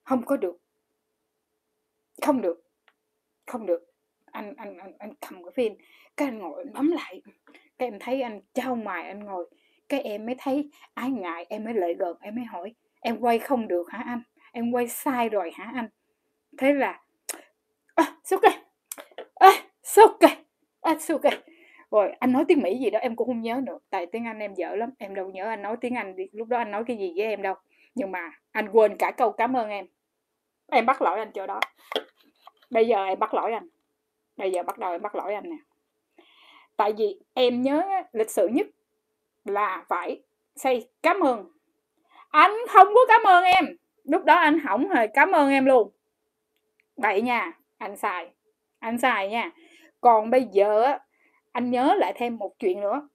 không có được. Không được không được. Anh anh anh, anh cầm cái phim cái anh ngồi anh bấm lại cái em thấy anh trao mài anh ngồi cái em mới thấy ái ngại em mới lại gần em mới hỏi em quay không được hả anh? Em quay sai rồi hả anh? Thế là à, okay à, okay à, rồi anh nói tiếng mỹ gì đó em cũng không nhớ nữa. Tại tiếng anh em dở lắm em đâu nhớ anh nói tiếng anh lúc đó anh nói cái gì với em đâu. Nhưng mà anh quên cả câu cảm ơn em. Em bắt lỗi anh chỗ đó. Bây giờ em bắt lỗi anh. Bây giờ bắt đầu em bắt lỗi anh nè. Tại vì em nhớ lịch sử nhất là phải say cảm ơn anh không có cảm ơn em. Lúc đó anh không hề cảm ơn em luôn. Vậy nha, anh xài anh xài nha. Còn bây giờ anh nhớ lại thêm một chuyện nữa.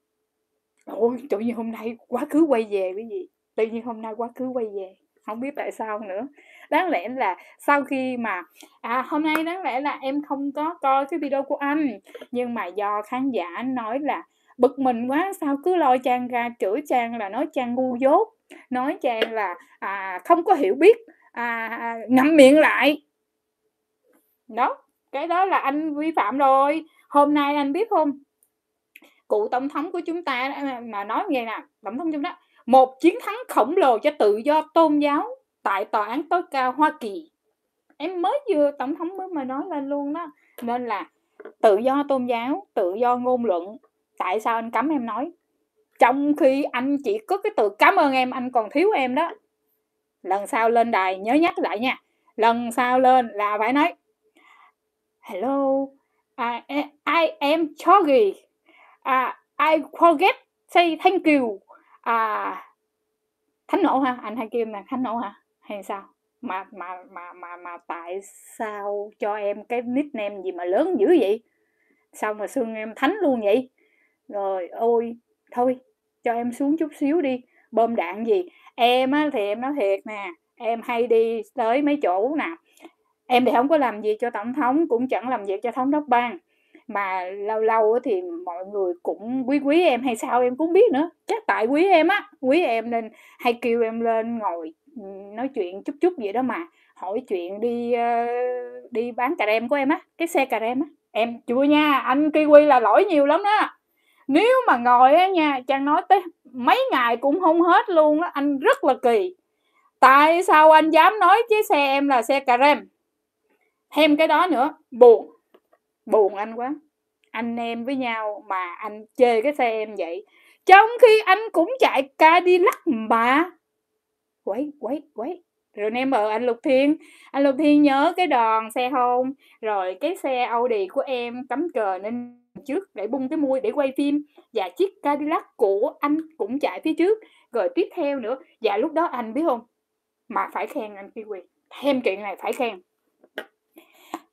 Ôi, tự nhiên hôm nay quá khứ quay về cái gì? Tự nhiên hôm nay quá khứ quay về. Không biết tại sao nữa. Đáng lẽ là sau khi mà à hôm nay đáng lẽ là em không có coi cái video của anh. Nhưng mà do khán giả nói là bực mình quá, sao cứ lôi trang ra chửi trang là nói trang ngu dốt nói trang là à, không có hiểu biết à, à, ngậm miệng lại. Đó cái đó là anh vi phạm rồi. Hôm nay anh biết không? Cụ tổng thống của chúng ta à, mà nói nghe nè tổng thống chúng ta một chiến thắng khổng lồ cho tự do tôn giáo tại tòa án tối cao Hoa Kỳ. Em mới vừa tổng thống mới mà nói lên luôn đó. Nên là tự do tôn giáo tự do ngôn luận tại sao anh cấm em nói? Trong khi anh chỉ có cái từ cảm ơn em anh còn thiếu em đó. Lần sau lên đài nhớ nhắc lại nha. Lần sau lên là phải nói hello I, I am sorry uh, à, I forget say thank you. Uh, thánh nổ ha anh hay kêu là thánh nổ hả? Hay sao? Mà mà mà mà mà tại sao cho em cái nickname gì mà lớn dữ vậy? Sao mà xương em thánh luôn vậy? Rồi ôi thôi cho em xuống chút xíu đi. Bơm đạn gì? Em á, thì em nói thiệt nè, em hay đi tới mấy chỗ nè. Em thì không có làm gì cho tổng thống, cũng chẳng làm việc cho thống đốc bang. Mà lâu lâu thì mọi người cũng quý quý em hay sao em cũng biết nữa. Chắc tại quý em á, quý em nên hay kêu em lên ngồi nói chuyện chút chút vậy đó mà. Hỏi chuyện đi ờ, đi bán cà rem của em á, cái xe cà rem á. Em chưa nha, anh kiwi là lỗi nhiều lắm đó nếu mà ngồi á nha, trang nói tới mấy ngày cũng không hết luôn á, anh rất là kỳ. Tại sao anh dám nói chiếc xe em là xe cà rem? Thêm cái đó nữa, buồn. Buồn anh quá. Anh em với nhau mà anh chê cái xe em vậy. Trong khi anh cũng chạy Cadillac mà. Quấy quấy quấy rồi em ở anh Lục Thiên. Anh Lục Thiên nhớ cái đòn xe hôn rồi cái xe Audi của em cắm cờ nên trước để bung cái mui để quay phim. Và chiếc Cadillac của anh cũng chạy phía trước. Rồi tiếp theo nữa và lúc đó anh biết không? Mà phải khen anh Kiwi. Thêm chuyện này phải khen.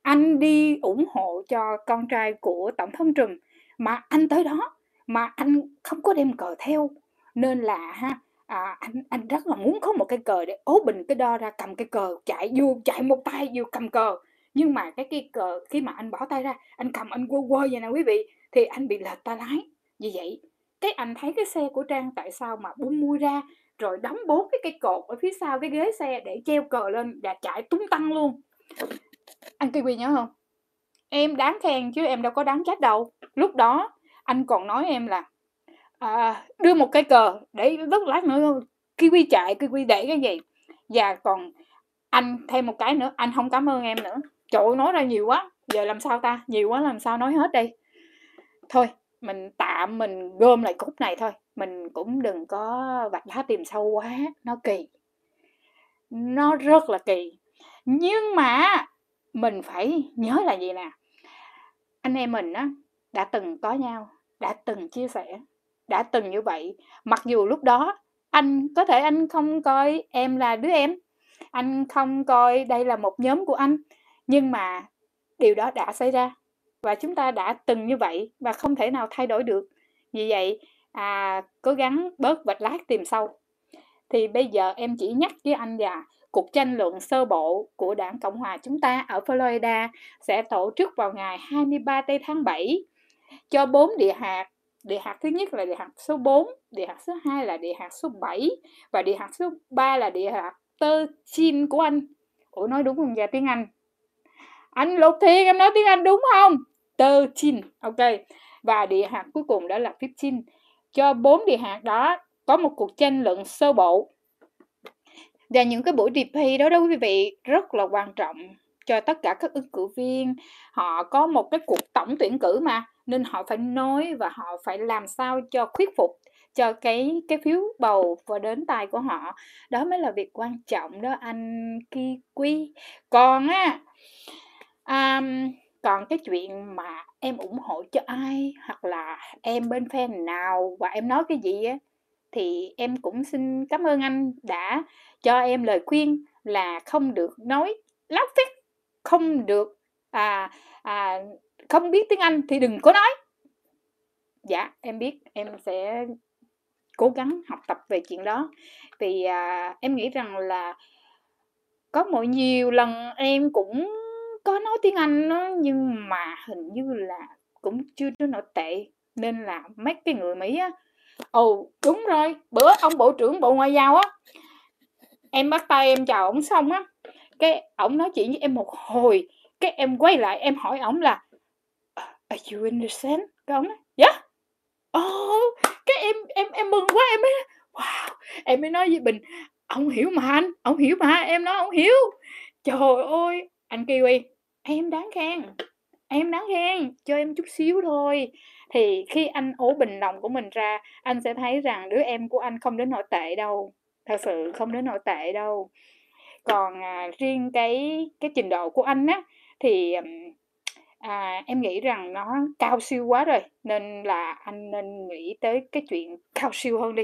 Anh đi ủng hộ cho con trai của tổng thống Trump. Mà anh tới đó mà anh không có đem cờ theo. Nên là ha à, anh anh rất là muốn có một cái cờ để ố bình cái đo ra cầm cái cờ chạy vô chạy một tay vô cầm cờ nhưng mà cái cái cờ khi mà anh bỏ tay ra anh cầm anh quơ quơ vậy nè quý vị thì anh bị lệch tay lái. Vì vậy cái anh thấy cái xe của trang tại sao mà bung mui ra rồi đóng bốn cái cây cột ở phía sau cái ghế xe để treo cờ lên và chạy tung tăng luôn. Anh kiwi nhớ không? Em đáng khen chứ em đâu có đáng trách đâu. Lúc đó anh còn nói em là à, đưa một cây cờ để lúc lát nữa kiwi chạy kiwi để cái gì? Và còn anh thêm một cái nữa anh không cảm ơn em nữa trời ơi, nói ra nhiều quá. Giờ làm sao ta? Nhiều quá làm sao nói hết đây? Thôi mình tạm mình gom lại cúc này thôi. Mình cũng đừng có vạch lá tìm sâu quá. Nó kỳ. Nó rất là kỳ. Nhưng mà mình phải nhớ là gì nè? Anh em mình á đã từng có nhau đã từng chia sẻ đã từng như vậy. Mặc dù lúc đó anh có thể anh không coi em là đứa em anh không coi đây là một nhóm của anh nhưng mà điều đó đã xảy ra và chúng ta đã từng như vậy và không thể nào thay đổi được vì vậy à, cố gắng bớt vạch lát tìm sâu thì bây giờ em chỉ nhắc với anh là cuộc tranh luận sơ bộ của đảng Cộng hòa chúng ta ở Florida sẽ tổ chức vào ngày 23 tây tháng 7 cho bốn địa hạt địa hạt thứ nhất là địa hạt số 4, địa hạt số 2 là địa hạt số 7 và địa hạt số 3 là địa hạt tơ chin của anh. Ủa nói đúng không dạ tiếng Anh? Anh Lục Thiên em nói tiếng Anh đúng không? Tơ chin, ok. Và địa hạt cuối cùng đó là 15. Cho bốn địa hạt đó có một cuộc tranh luận sơ bộ và những cái buổi debate đó đó quý vị rất là quan trọng cho tất cả các ứng cử viên họ có một cái cuộc tổng tuyển cử mà nên họ phải nói và họ phải làm sao cho thuyết phục cho cái cái phiếu bầu và đến tay của họ đó mới là việc quan trọng đó anh ki quy còn á um, còn cái chuyện mà em ủng hộ cho ai hoặc là em bên phe nào và em nói cái gì á thì em cũng xin cảm ơn anh đã cho em lời khuyên là không được nói láo phét không được à, à không biết tiếng Anh thì đừng có nói. Dạ em biết em sẽ cố gắng học tập về chuyện đó. Vì à, em nghĩ rằng là có mọi nhiều lần em cũng có nói tiếng Anh đó, nhưng mà hình như là cũng chưa đến nổi tệ nên là mấy cái người Mỹ á ồ đúng rồi bữa ông bộ trưởng bộ ngoại giao á em bắt tay em chào ổng xong á cái ổng nói chuyện với em một hồi cái em quay lại em hỏi ổng là are you understand? Cái ổng nói dạ. yeah oh cái em em em mừng quá em mới wow. Em mới nói với bình ông hiểu mà anh ông hiểu mà em nói ông hiểu. Trời ơi anh kiwi em đáng khen em đáng khen cho em chút xíu thôi. Thì khi anh ố bình lòng của mình ra anh sẽ thấy rằng đứa em của anh không đến nội tệ đâu. Thật sự không đến nội tệ đâu. Còn à, riêng cái cái trình độ của anh á thì à, em nghĩ rằng nó cao siêu quá rồi nên là anh nên nghĩ tới cái chuyện cao siêu hơn đi.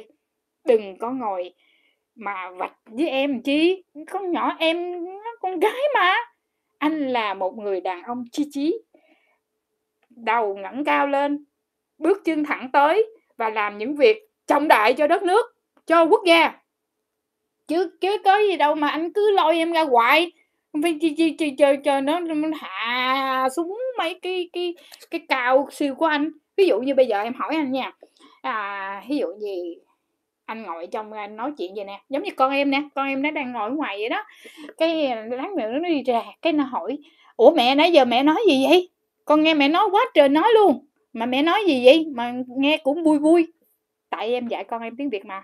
Đừng có ngồi mà vạch với em chi con nhỏ em nó con gái mà anh là một người đàn ông chi chí, đầu ngẩng cao lên, bước chân thẳng tới và làm những việc trọng đại cho đất nước, cho quốc gia. Chứ chứ có gì đâu mà anh cứ lôi em ra hoài. Phải chi chi chi chơi chơi nó hạ xuống mấy cái cái cái cao siêu của anh. Ví dụ như bây giờ em hỏi anh nha. À ví dụ gì? Anh ngồi trong anh nói chuyện vậy nè, giống như con em nè, con em nó đang ngồi ngoài vậy đó. Cái ờ, lát nữa nó đi ra cái nó hỏi, ủa mẹ nãy giờ mẹ nói gì vậy? Con nghe mẹ nói quá trời nói luôn. Mà mẹ nói gì vậy? Mà nghe cũng vui vui. Tại em dạy con em tiếng việt mà.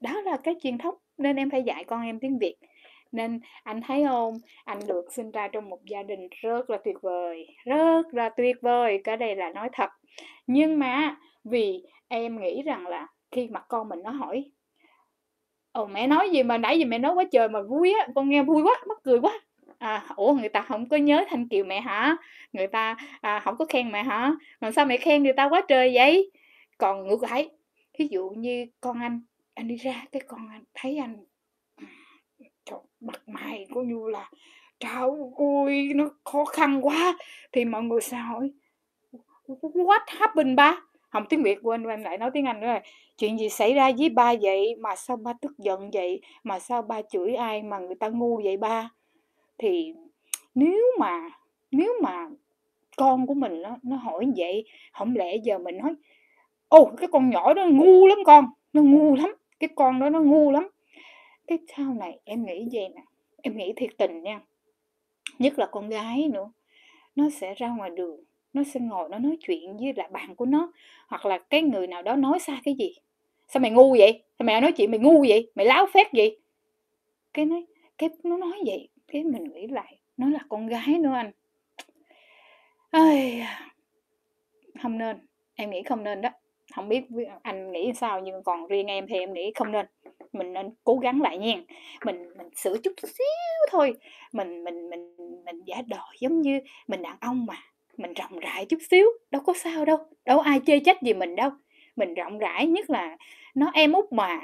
Đó là cái truyền thống, nên em phải dạy con em tiếng việt. Nên anh thấy không? Anh được sinh ra trong một gia đình rất là tuyệt vời, rất là tuyệt vời, cái đây là nói thật. Nhưng mà vì em nghĩ rằng là khi mà con mình nó hỏi ồ mẹ nói gì mà nãy giờ mẹ nói quá trời mà vui á con nghe vui quá mắc cười quá. À, ủa người ta không có nhớ thanh kiều mẹ hả? Người ta à, không có khen mẹ hả? Mà sao mẹ khen người ta quá trời vậy? Còn ngược lại ví dụ như con anh anh đi ra cái con anh thấy anh trời, mặt mày có như là trời ơi nó khó khăn quá. Thì mọi người sẽ hỏi what happened ba? Không tiếng việt, quên em lại nói tiếng anh nữa rồi. Chuyện gì xảy ra với ba vậy? Mà sao ba tức giận vậy? Mà sao ba chửi ai mà người ta ngu vậy ba? Thì nếu mà nếu mà con của mình nó nó hỏi vậy, không lẽ giờ mình nói, ô, cái con nhỏ đó ngu lắm con, nó ngu lắm, cái con đó nó ngu lắm. Cái sau này em nghĩ vậy nè, em nghĩ thiệt tình nha, nhất là con gái nữa, nó sẽ ra ngoài đường nó sẽ ngồi nó nói chuyện với là bạn của nó, hoặc là cái người nào đó nói sai cái gì. Sao mày ngu vậy? Sao mày nói chuyện mày ngu vậy? Mày láo phép vậy? Cái nói, cái nó nói vậy, cái mình nghĩ lại, nó là con gái nữa anh. Ơi không nên, em nghĩ không nên đó. Không biết anh nghĩ sao, nhưng còn riêng em thì em nghĩ không nên. Mình nên cố gắng lại nha. Mình mình sửa chút xíu thôi. Mình mình mình mình giả đò giống như mình đàn ông mà mình rộng rãi chút xíu đâu có sao đâu đâu ai chê trách gì mình đâu. Mình rộng rãi nhất là nó em út mà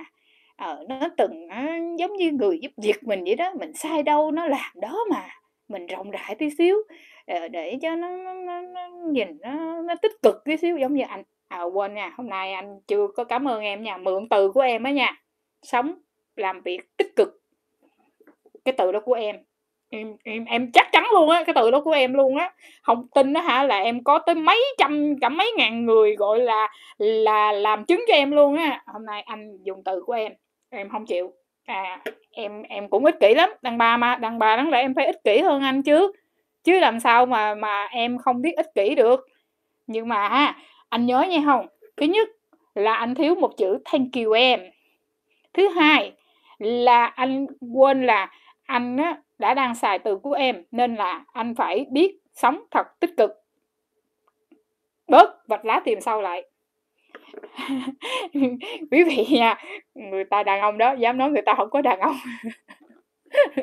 ờ, nó từng á, giống như người giúp việc mình vậy đó mình sai đâu nó làm đó mà. Mình rộng rãi tí xíu ờ, để cho nó, nó, nó, nó nhìn nó, nó tích cực tí xíu giống như anh à quên nha hôm nay anh chưa có cảm ơn em nha mượn từ của em á nha. Sống làm việc tích cực cái từ đó của em em em em chắc chắn luôn á cái từ đó của em luôn á. Không tin đó hả là em có tới mấy trăm cả mấy ngàn người gọi là là làm chứng cho em luôn á. Hôm nay anh dùng từ của em em không chịu. À em em cũng ích kỷ lắm. Đàn bà mà đàn bà đáng lẽ em phải ích kỷ hơn anh chứ. Chứ làm sao mà mà em không biết ích kỷ được. Nhưng mà ha anh nhớ nha không? Thứ nhất là anh thiếu một chữ thank you em. Thứ hai là anh quên là anh á, đã đang xài từ của em nên là anh phải biết sống thật tích cực. Bớt vạch lá tìm sau lại. (laughs) Quý vị nha người ta đàn ông đó dám nói người ta không có đàn ông. (laughs)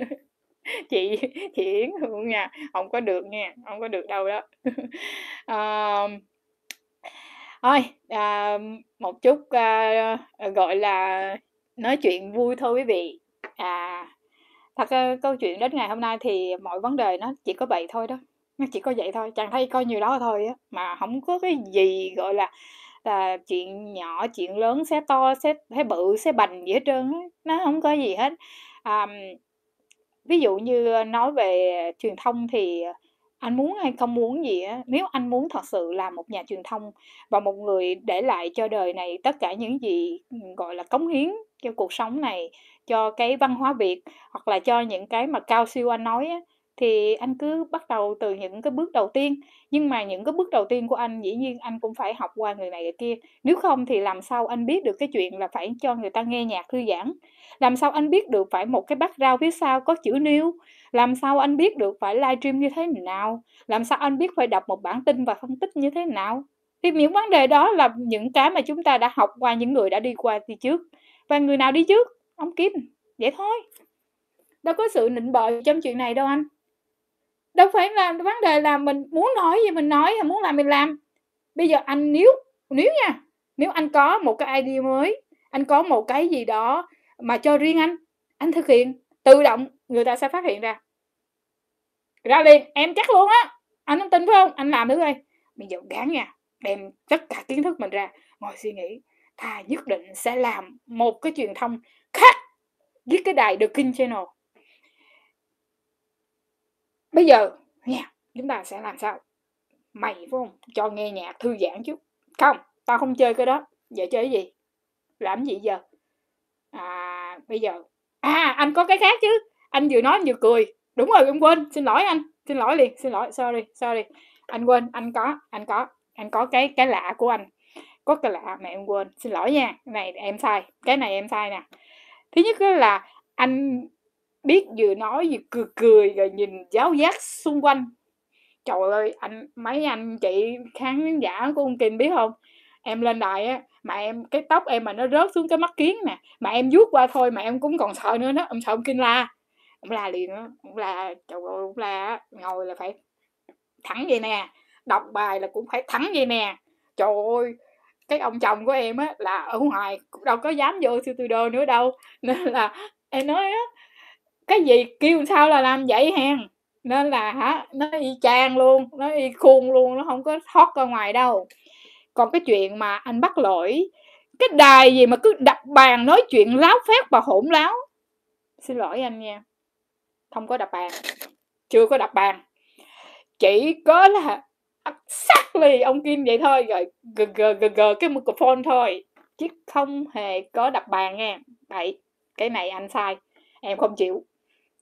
Chị chị Yến Hương nha không có được nha không có được đâu đó. (laughs) À, thôi à, một chút à, gọi là nói chuyện vui thôi quý vị. À thật ra câu chuyện đến ngày hôm nay thì mọi vấn đề nó chỉ có vậy thôi đó. Nó chỉ có vậy thôi chẳng thấy coi nhiều đó thôi á. Mà không có cái gì gọi là là chuyện nhỏ chuyện lớn xé to xé thấy bự xé bành gì hết trơn á. Nó không có gì hết. À, ví dụ như nói về truyền thông thì anh muốn hay không muốn gì á nếu anh muốn thật sự là một nhà truyền thông và một người để lại cho đời này tất cả những gì gọi là cống hiến cho cuộc sống này cho cái văn hóa việt hoặc là cho những cái mà cao siêu anh nói á, thì anh cứ bắt đầu từ những cái bước đầu tiên. Nhưng mà những cái bước đầu tiên của anh, dĩ nhiên anh cũng phải học qua người này người kia. Nếu không thì làm sao anh biết được cái chuyện là phải cho người ta nghe nhạc thư giãn? Làm sao anh biết được phải một cái background phía sau có chữ nêu làm sao anh biết được phải livestream như thế nào? Làm sao anh biết phải đọc một bản tin và phân tích như thế nào? Thì những vấn đề đó là những cái mà chúng ta đã học qua, những người đã đi qua đi trước. Và người nào đi trước? Ông kim, vậy thôi. Đâu có sự nịnh bợ trong chuyện này đâu anh. Đâu phải là vấn đề là mình muốn nói gì mình nói, muốn làm mình làm. Bây giờ anh nếu nếu nha, nếu anh có một cái idea mới, anh có một cái gì đó mà cho riêng anh anh thực hiện, tự động người ta sẽ phát hiện ra. Ra liền, em chắc luôn á. Anh không tin phải không? Anh làm thử coi. Bây giờ gán nha, đem tất cả kiến thức mình ra, ngồi suy nghĩ thà nhất định sẽ làm một cái truyền thông khác với cái đài The King Channel. Bây giờ, nha, chúng ta sẽ làm sao? Mày phải không? Cho nghe nhạc thư giãn chút không, tao không chơi cái đó. Giờ chơi cái gì? Làm gì giờ? À bây giờ. À anh có cái khác chứ. Anh vừa nói anh vừa cười. Đúng rồi, em quên. Xin lỗi anh. Xin lỗi liền. Xin lỗi. Sorry sorry. Anh quên. Anh có anh có. Anh có cái cái lạ của anh. Có cái lạ mà em quên. Xin lỗi nha. Cái này em sai. Cái này em sai nè thứ nhất là anh biết vừa nói vừa cười cười rồi nhìn giáo giác xung quanh. Trời ơi, anh, mấy anh chị khán giả của ông Kinh biết không? Em lên đài á, mà em, cái tóc em mà nó rớt xuống cái mắt kiến nè, mà em vuốt qua thôi mà em cũng còn sợ nữa đó, ông sợ ông Kinh la. Ông la liền á, ông la, trời ơi, ông la ngồi là phải thẳng vậy nè, đọc bài là cũng phải thẳng vậy nè. Trời ơi cái ông chồng của em á là ở ngoài cũng đâu có dám vô siêu tư đô nữa đâu. (laughs) Nên là em nói á, cái gì? Kêu sao là làm vậy hen nên là hả, nó y chang luôn, nó y khuôn luôn, nó không có thoát ra ngoài đâu. Còn cái chuyện mà anh bắt lỗi, cái đài gì mà cứ đập bàn nói chuyện láo phét và hỗn láo. Xin lỗi anh nha, không có đập bàn, chưa có đập bàn. Chỉ có là exactly lì ông kim vậy thôi. Rồi g g g g cái microphone thôi. Chứ không hề có đập bàn nha. Vậy cái này anh sai. Em không chịu.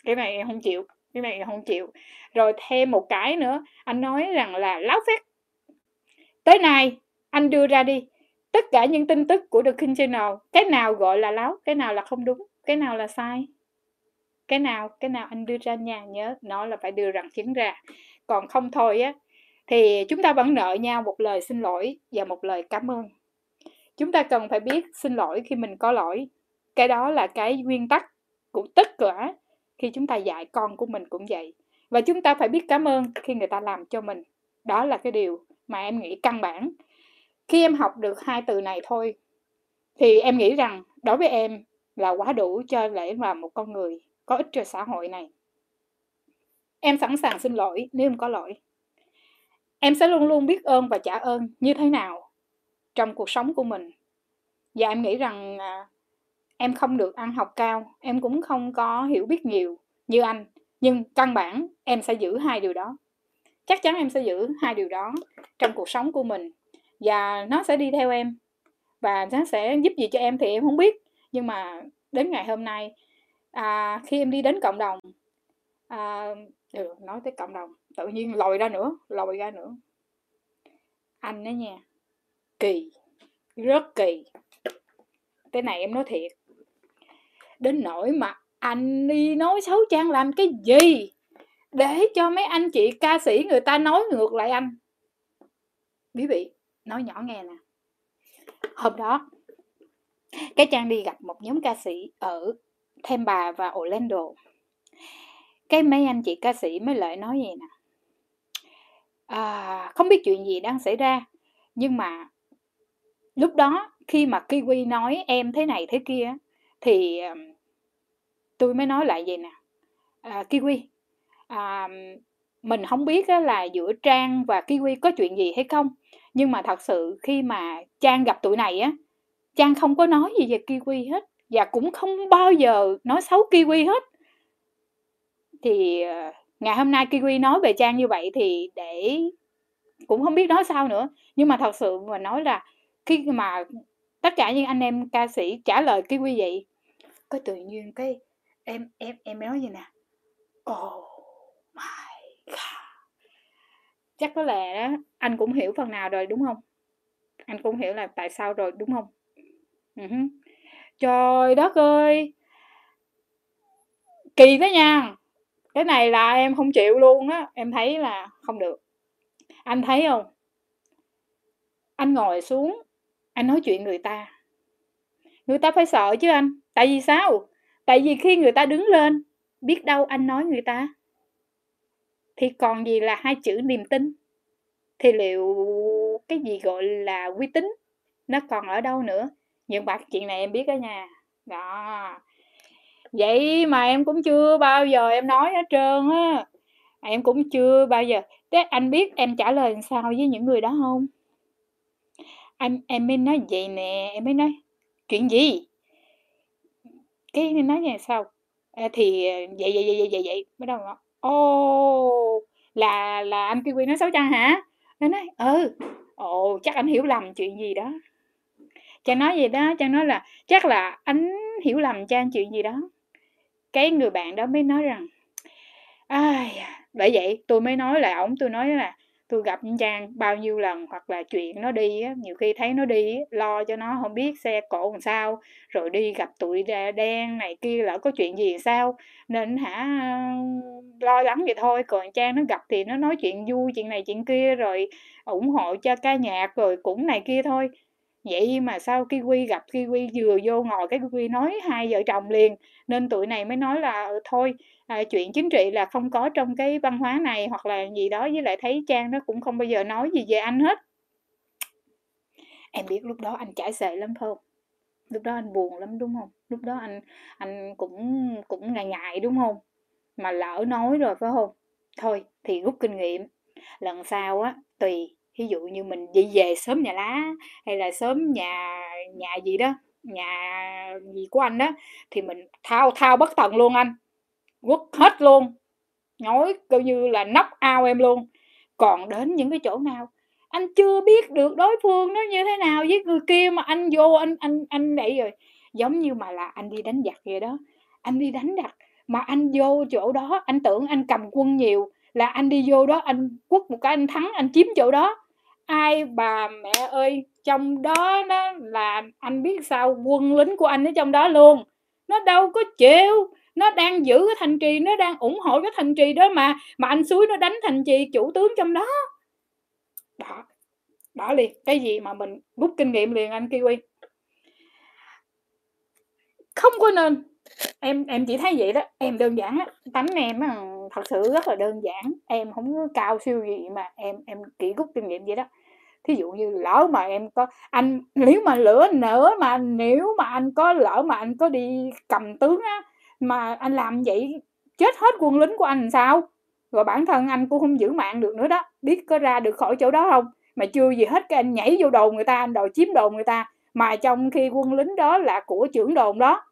Cái này em không chịu. Cái này em không chịu. Rồi thêm một cái nữa. Anh nói rằng là láo phét. Tới nay, anh đưa ra đi. Tất cả những tin tức của The King Channel, cái nào gọi là láo, cái nào là không đúng, cái nào là sai? Cái nào cái nào anh đưa ra nhà nhớ, nó là phải đưa rằng chứng ra. Còn không thôi á thì chúng ta vẫn nợ nhau một lời xin lỗi và một lời cảm ơn. Chúng ta cần phải biết xin lỗi khi mình có lỗi. Cái đó là cái nguyên tắc của tất cả khi chúng ta dạy con của mình cũng vậy. Và chúng ta phải biết cảm ơn khi người ta làm cho mình. Đó là cái điều mà em nghĩ căn bản. Khi em học được hai từ này thôi, thì em nghĩ rằng đối với em là quá đủ cho lễ là một con người có ích cho xã hội này. Em sẵn sàng xin lỗi nếu em có lỗi em sẽ luôn luôn biết ơn và trả ơn như thế nào trong cuộc sống của mình. Và em nghĩ rằng à, em không được ăn học cao em cũng không có hiểu biết nhiều như anh nhưng căn bản em sẽ giữ hai điều đó. Chắc chắn em sẽ giữ hai điều đó trong cuộc sống của mình và nó sẽ đi theo em và nó sẽ giúp gì cho em thì em không biết. Nhưng mà đến ngày hôm nay à, khi em đi đến cộng đồng à, ừ, nói tới cộng đồng tự nhiên lòi ra nữa lòi ra nữa. Anh đó nha kỳ rất kỳ. Cái này em nói thiệt đến nỗi mà anh đi nói xấu trang làm cái gì để cho mấy anh chị ca sĩ người ta nói ngược lại anh? Quý vị nói nhỏ nghe nè. Hôm đó cái trang đi gặp một nhóm ca sĩ ở Tampa và Orlando cái mấy anh chị ca sĩ mới lại nói gì nè. À, không biết chuyện gì đang xảy ra nhưng mà lúc đó khi mà kiwi nói em thế này thế kia thì tôi mới nói lại vậy nè. À, kiwi à, mình không biết là giữa trang và kiwi có chuyện gì hay không nhưng mà thật sự khi mà trang gặp tụi này á trang không có nói gì về kiwi hết và cũng không bao giờ nói xấu kiwi hết thì ờ, ngày hôm nay kiwi nói về trang như vậy thì để cũng không biết nói sao nữa. Nhưng mà thật sự mà nói là khi mà tất cả những anh em ca sĩ trả lời kiwi vậy có tự nhiên cái em em em nói gì nè? Oh my god. Chắc có lẽ anh cũng hiểu phần nào rồi, đúng không? Anh cũng hiểu là tại sao rồi, đúng không? Uh-huh. trời đất ơi! Kỳ thế nha! Cái này là em không chịu luôn á, em thấy là không được. Anh thấy không? Anh ngồi xuống, anh nói chuyện người ta. Người ta phải sợ chứ anh. Tại vì sao? Tại vì khi người ta đứng lên, biết đâu anh nói người ta. Thì còn gì là hai chữ niềm tin? Thì liệu cái gì gọi là uy tín? Nó còn ở đâu nữa? Nhưng mà chuyện này em biết đó nha. Đó vậy mà em cũng chưa bao giờ em nói hết trơn á. À, em cũng chưa bao giờ. Thế anh biết em trả lời sao với những người đó không? Anh em mới nói vậy nè em mới nói chuyện gì? Cái nói như sao? À, thì vậy vậy vậy vậy vậy vậy bắt đầu ô là là anh kiwi nói xấu chăng hả? Nó nói ừ. Ồ chắc anh hiểu lầm chuyện gì đó. Trang nói gì đó Trang nói là chắc là anh hiểu lầm Trang chuyện gì đó cái người bạn đó mới nói rằng ai bởi vậy tôi mới nói là ổng tôi nói là tôi gặp Trang bao nhiêu lần hoặc là chuyện nó đi á, nhiều khi thấy nó đi á, lo cho nó không biết xe cộ làm sao rồi đi gặp tụi đen này kia lỡ có chuyện gì sao. Nên hả lo lắng vậy thôi còn Trang nó gặp thì nó nói chuyện vui chuyện này chuyện kia rồi ủng hộ cho ca nhạc rồi cũng này kia thôi vậy mà sau kiwi gặp kiwi vừa vô ngồi cái kiwi nói hai vợ chồng liền nên tụi này mới nói là ờ, thôi à, chuyện chính trị là không có trong cái văn hóa này hoặc là gì đó với lại thấy trang nó cũng không bao giờ nói gì về anh hết. Em biết lúc đó anh chảy xệ lắm không? Lúc đó anh buồn lắm đúng không? Lúc đó anh anh cũng cũng ngại ngại đúng không? Mà lỡ nói rồi phải không? Thôi thì rút kinh nghiệm. Lần sau á tùy ví dụ như mình đi về sớm nhà lá hay là sớm nhà nhà gì đó, nhà gì của anh đó, thì mình thao thao bất tận luôn anh, quất hết luôn nói coi như là nóc ao em luôn. Còn đến những cái chỗ nào, anh chưa biết được đối phương nó như thế nào với người kia mà anh vô anh anh anh đẩy rồi. Giống như mà là anh đi đánh giặc vậy đó, anh đi đánh giặc mà anh vô chỗ đó, anh tưởng anh cầm quân nhiều, là anh đi vô đó anh quất một cái anh thắng, anh chiếm chỗ đó ai bà mẹ ơi, trong đó nó là anh biết sao quân lính của anh ở trong đó luôn. Nó đâu có chịu, nó đang giữ cái thành trì, nó đang ủng hộ cái thành trì đó mà mà anh suối nó đánh thành trì chủ tướng trong đó. Đó đó liền, cái gì mà mình rút kinh nghiệm liền anh kiwi. Không có nên. Em em chỉ thấy vậy đó, em đơn giản á, tánh em á thật sự rất là đơn giản, em không có cao siêu gì mà em em kỹ rút kinh nghiệm vậy đó. Thí dụ như lỡ mà em có, anh, nếu mà lửa nữa mà nếu mà anh có lỡ mà anh có đi cầm tướng á, mà anh làm vậy chết hết quân lính của anh làm sao? Rồi bản thân anh cũng không giữ mạng được nữa đó. Biết có ra được khỏi chỗ đó không? Mà chưa gì hết cái anh nhảy vô đồn người ta, anh đòi chiếm đồn người ta, mà trong khi quân lính đó là của trưởng đồn đó.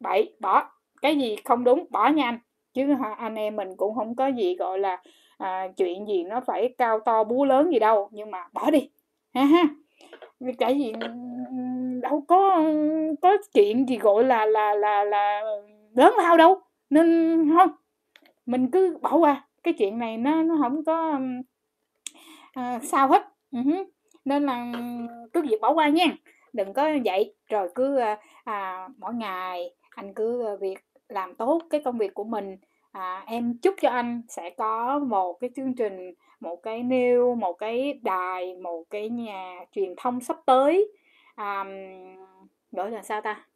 Bậy, bỏ. Cái gì không đúng, bỏ nha anh chứ anh em mình cũng không có gì gọi là à, chuyện gì nó phải cao to búa lớn gì đâu nhưng mà bỏ đi. Ha ha. Cái gì ừ, đâu có có chuyện gì gọi là là là là lớn lao đâu. Nên không mình cứ bỏ qua. Cái chuyện này nó nó không có à, sao hết. Uh-huh. nên là ừ, cứ việc bỏ qua nha. Đừng có vậy. Rồi cứ à, à mỗi ngày anh cứ ờ, việc làm tốt cái công việc của mình. À, em chúc cho anh sẽ có một cái chương trình một cái nêu một cái đài một cái nhà truyền thông sắp tới. À, gọi là sao ta?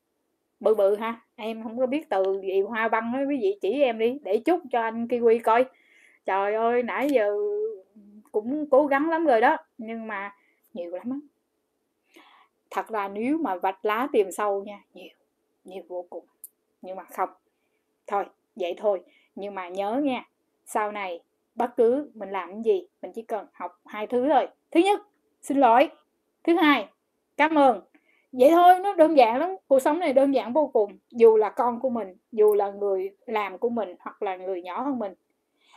Bự bự ha em không có biết từ gì hoa văn ấy quý vị chỉ em đi để chúc cho anh kiwi coi. Trời ơi nãy giờ cũng cố gắng lắm rồi đó nhưng mà nhiều lắm á. Thật ra nếu mà vạch lá tìm sâu nha nhiều nhiều vô cùng nhưng mà không. Thôi vậy thôi. Nhưng mà nhớ nha sau này bất cứ mình làm cái gì mình chỉ cần học hai thứ thôi. Thứ nhất xin lỗi. Thứ hai cảm ơn. Vậy thôi nó đơn giản lắm. Cuộc sống này đơn giản vô cùng. Dù là con của mình dù là người làm của mình hoặc là người nhỏ hơn mình.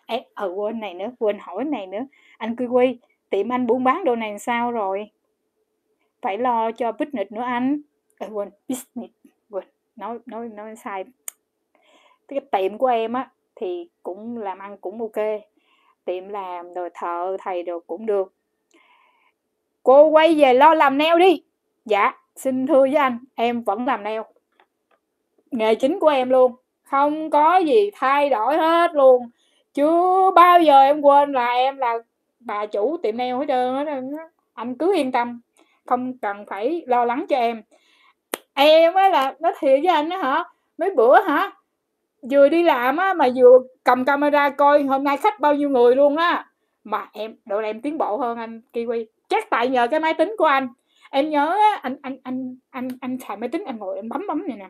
Ê, ờ quên này nữa quên hỏi này nữa. Anh quy quy tiệm anh buôn bán đồ này sao rồi? Phải lo cho business nữa anh. À, quên business nói nói nói sai. Cái tiệm của em á, thì cũng làm ăn cũng ok. Tiệm làm rồi thợ thầy đồ cũng được. Cô quay về lo làm neo đi. Dạ xin thưa với anh, em vẫn làm neo. Nghề chính của em luôn. Không có gì thay đổi hết luôn. Chưa bao giờ em quên là em là bà chủ tiệm neo hết trơn á. Anh cứ yên tâm. Không cần phải lo lắng cho em em á là nói thiệt với anh á hả? Mấy bữa hả? Vừa đi làm á mà vừa cầm camera coi hôm nay khách bao nhiêu người luôn á. Mà em độ em tiến bộ hơn anh kiwi. Chắc tại nhờ cái máy tính của anh. Em nhớ á anh anh anh anh anh xài máy tính anh ngồi em bấm bấm này nè.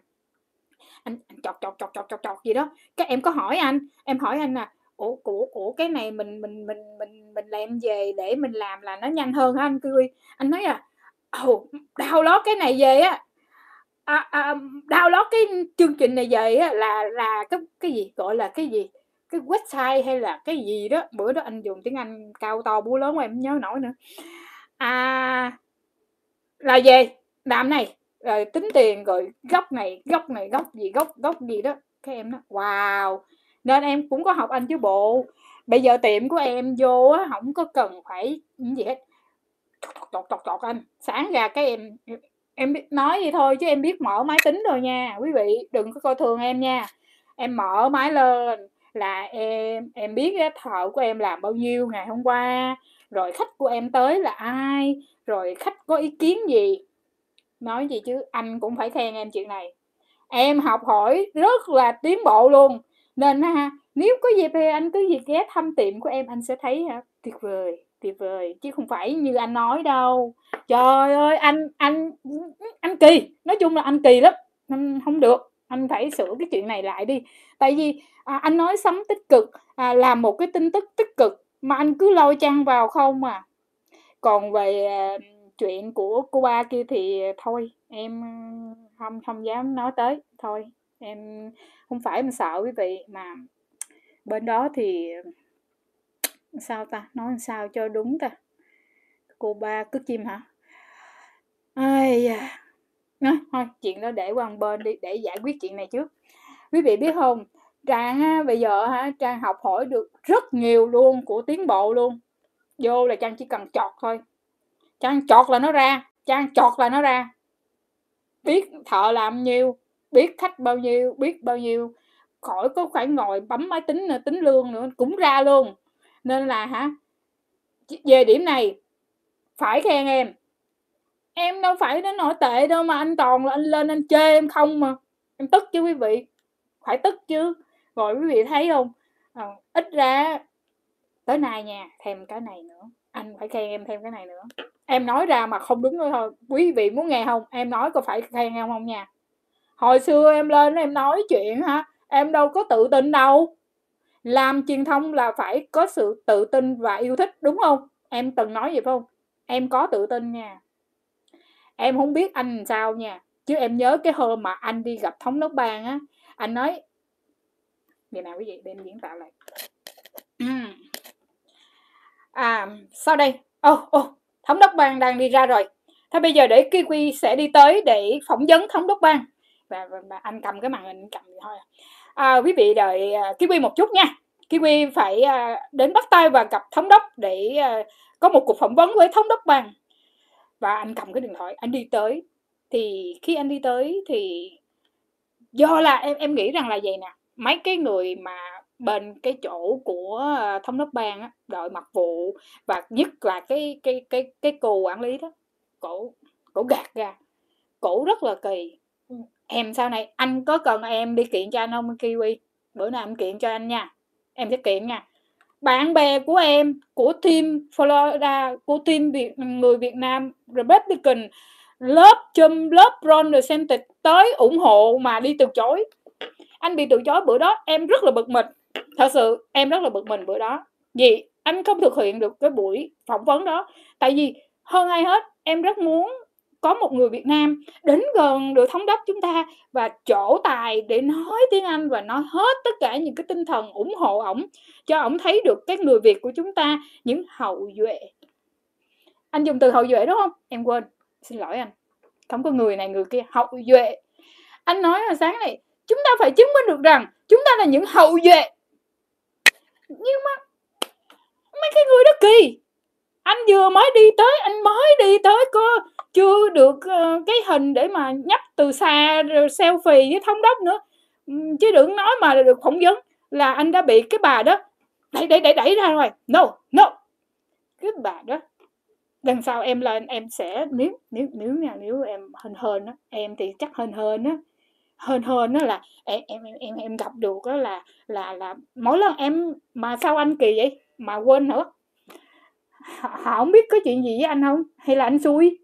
Anh, anh chọt chọt chọt chọt chọt chọt gì đó. Cái em có hỏi anh em hỏi anh là ủa của của cái này mình mình mình mình mình làm về để mình làm là nó nhanh hơn hả anh kiwi? Anh nói à ồ download cái này về á à, à, download cái chương trình này về á là là cái cái gì? Gọi là cái gì? Cái website hay là cái gì đó? Bữa đó anh dùng tiếng anh cao to búa lớn mà em nhớ nổi nữa. À là về làm này rồi tính tiền rồi góc này góc này góc gì góc góc gì đó. Cái em nói wow nên em cũng có học anh chứ bộ. Bây giờ tiệm của em vô á không có cần phải gì hết. Tọt tọt tọt anh. Sáng ra cái em em nói vậy thôi chứ em biết mở máy tính rồi nha, quý vị, đừng có coi thường em nha. Em mở máy lên là em em biết cái thợ của em làm bao nhiêu ngày hôm qua, rồi khách của em tới là ai, rồi khách có ý kiến gì. Nói gì chứ anh cũng phải khen em chuyện này. Em học hỏi rất là tiến bộ luôn. Nên ha, nếu có dịp thì anh cứ việc ghé thăm tiệm của em, anh sẽ thấy ha. Tuyệt vời tuyệt vời chứ không phải như anh nói đâu. Trời ơi anh anh anh kỳ nói chung là anh kỳ lắm anh không được anh phải sửa cái chuyện này lại đi. Tại vì à, anh nói sống tích cực à, làm một cái tin tức tích cực mà anh cứ lôi chăng vào không mà còn về à, chuyện của cô ba kia thì thôi em không không dám nói tới thôi. Em không phải em sợ quý vị mà bên đó thì sao ta? Nói sao cho đúng ta? Cô ba cứ chim hả? Ai da. À, thôi chuyện đó để qua một bên đi để giải quyết chuyện này trước. Quý vị biết không? Trang á, bây giờ ha trang học hỏi được rất nhiều luôn của tiến bộ luôn. Vô là trang chỉ cần chọt thôi. Trang chọt là nó ra. Trang chọt là nó ra. Biết thợ làm nhiêu biết khách bao nhiêu biết bao nhiêu. Khỏi có phải ngồi bấm máy tính nữa tính lương nữa cũng ra luôn nên là hả? Về điểm này phải khen em. Em đâu phải đến nổi tệ đâu mà anh toàn là anh lên anh chê em không mà. Em tức chứ quý vị. Phải tức chứ. Rồi quý vị thấy không? À, ít ra tới nay nha thêm cái này nữa. Anh phải khen em thêm cái này nữa. Em nói ra mà không đúng nữa thôi. Quý vị muốn nghe không? Em nói có phải khen em không nha? Hồi xưa em lên em nói chuyện hả? Em đâu có tự tin đâu làm truyền thông là phải có sự tự tin và yêu thích đúng không? Em từng nói vậy phải không? Em có tự tin nha. Em không biết anh làm sao nha. Chứ em nhớ cái hôm mà anh đi gặp thống đốc bang á anh nói vậy nào quý vị để em diễn tạo lại. (clears throat) À sau đây. Ô oh, ô oh, thống đốc bang đang đi ra rồi. Thế bây giờ để kiwi sẽ đi tới để phỏng vấn thống đốc bang. Và, và, và anh cầm cái màn hình cầm vậy thôi à à, quý vị đợi à, kiwi một chút nha. Kiwi phải à, đến bắt tay và gặp thống đốc để à, có một cuộc phỏng vấn với thống đốc bang. Và anh cầm cái điện thoại anh đi tới. Thì khi anh đi tới thì do là em em nghĩ rằng là vậy nè. Mấy cái người mà bên cái chỗ của à, thống đốc bang á đội mặt vụ và nhất là cái cái cái cái cô quản lý đó cổ cổ gạt ra. Cổ rất là kỳ em sau này, anh có cần em đi kiện cho anh không, kiwi? Bữa nào em kiện cho anh nha. Em sẽ kiện nha. Bạn bè của em, của team Florida, của team Việt, người Việt Nam Republican, lớp chum, lớp Ron DeSantis tới ủng hộ mà đi từ chối. Anh bị từ chối bữa đó, em rất là bực mình. Thật sự, em rất là bực mình bữa đó. Vì anh không thực hiện được cái buổi phỏng vấn đó. Tại vì hơn ai hết, em rất muốn có một người Việt Nam đến gần được thống đốc chúng ta và chỗ tài để nói tiếng Anh và nói hết tất cả những cái tinh thần ủng hộ ổng, cho ổng thấy được cái người Việt của chúng ta, những hậu duệ. Anh dùng từ hậu duệ, đúng không? Em quên, xin lỗi anh. Không có người này, người kia. Hậu duệ. Anh nói là sáng này, chúng ta phải chứng minh được rằng chúng ta là những hậu duệ. Nhưng mà mấy cái người đó kỳ anh vừa mới đi tới anh mới đi tới có chưa được uh, cái hình để mà nhấp từ xa rồi selfie với thống đốc nữa. Ừ, chứ đừng nói mà được phỏng vấn là anh đã bị cái bà đó đẩy đẩy đẩy đẩy ra rồi no no. Cái bà đó lần sau em lên em sẽ nếu nếu nếu nha nếu em hên hên á em thì chắc hên hên á. Hên hên đó là em em em em gặp được đó là là là mỗi lần em mà sao anh kỳ vậy? Mà quên nữa họ không biết có chuyện gì với anh không? Hay là anh xui?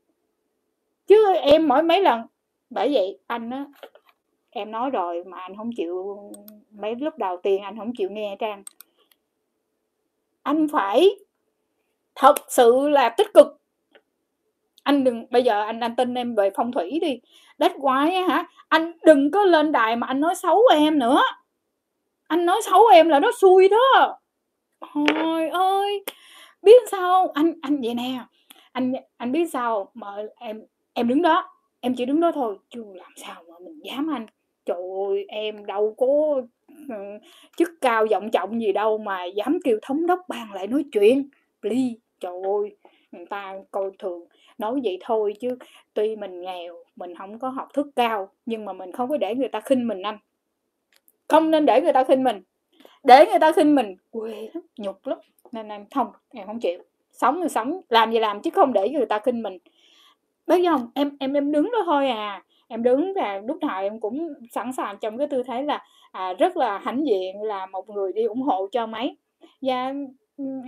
Chứ em mỗi mấy lần, bởi vậy anh á, em nói rồi mà anh không chịu, mấy lúc đầu tiên anh không chịu nghe trang anh. Phải thật sự là tích cực. Anh đừng, bây giờ anh anh tin em về phong thủy đi. Đất quái á hả? Anh đừng có lên đài mà anh nói xấu em nữa. Anh nói xấu em là nó xui đó. Thôi ơi! Biết sao anh anh vậy nè. Anh anh biết sao mà em em đứng đó, em chỉ đứng đó thôi, chứ làm sao mà mình dám anh. Trời ơi, em đâu có ừ, chức cao, vọng trọng gì đâu mà dám kêu thống đốc bàn lại nói chuyện. Please, trời ơi, người ta coi thường, nói vậy thôi chứ tuy mình nghèo, mình không có học thức cao, nhưng mà mình không có để người ta khinh mình anh. Không nên để người ta khinh mình. Để người ta khinh mình, quê lắm, nhục lắm nên em không em không chịu. Sống thì sống làm gì làm chứ không để người ta khinh mình. Biết không em em em đứng đó thôi à. Em đứng và lúc nào em cũng sẵn sàng trong cái tư thế là à, rất là hãnh diện là một người đi ủng hộ cho máy và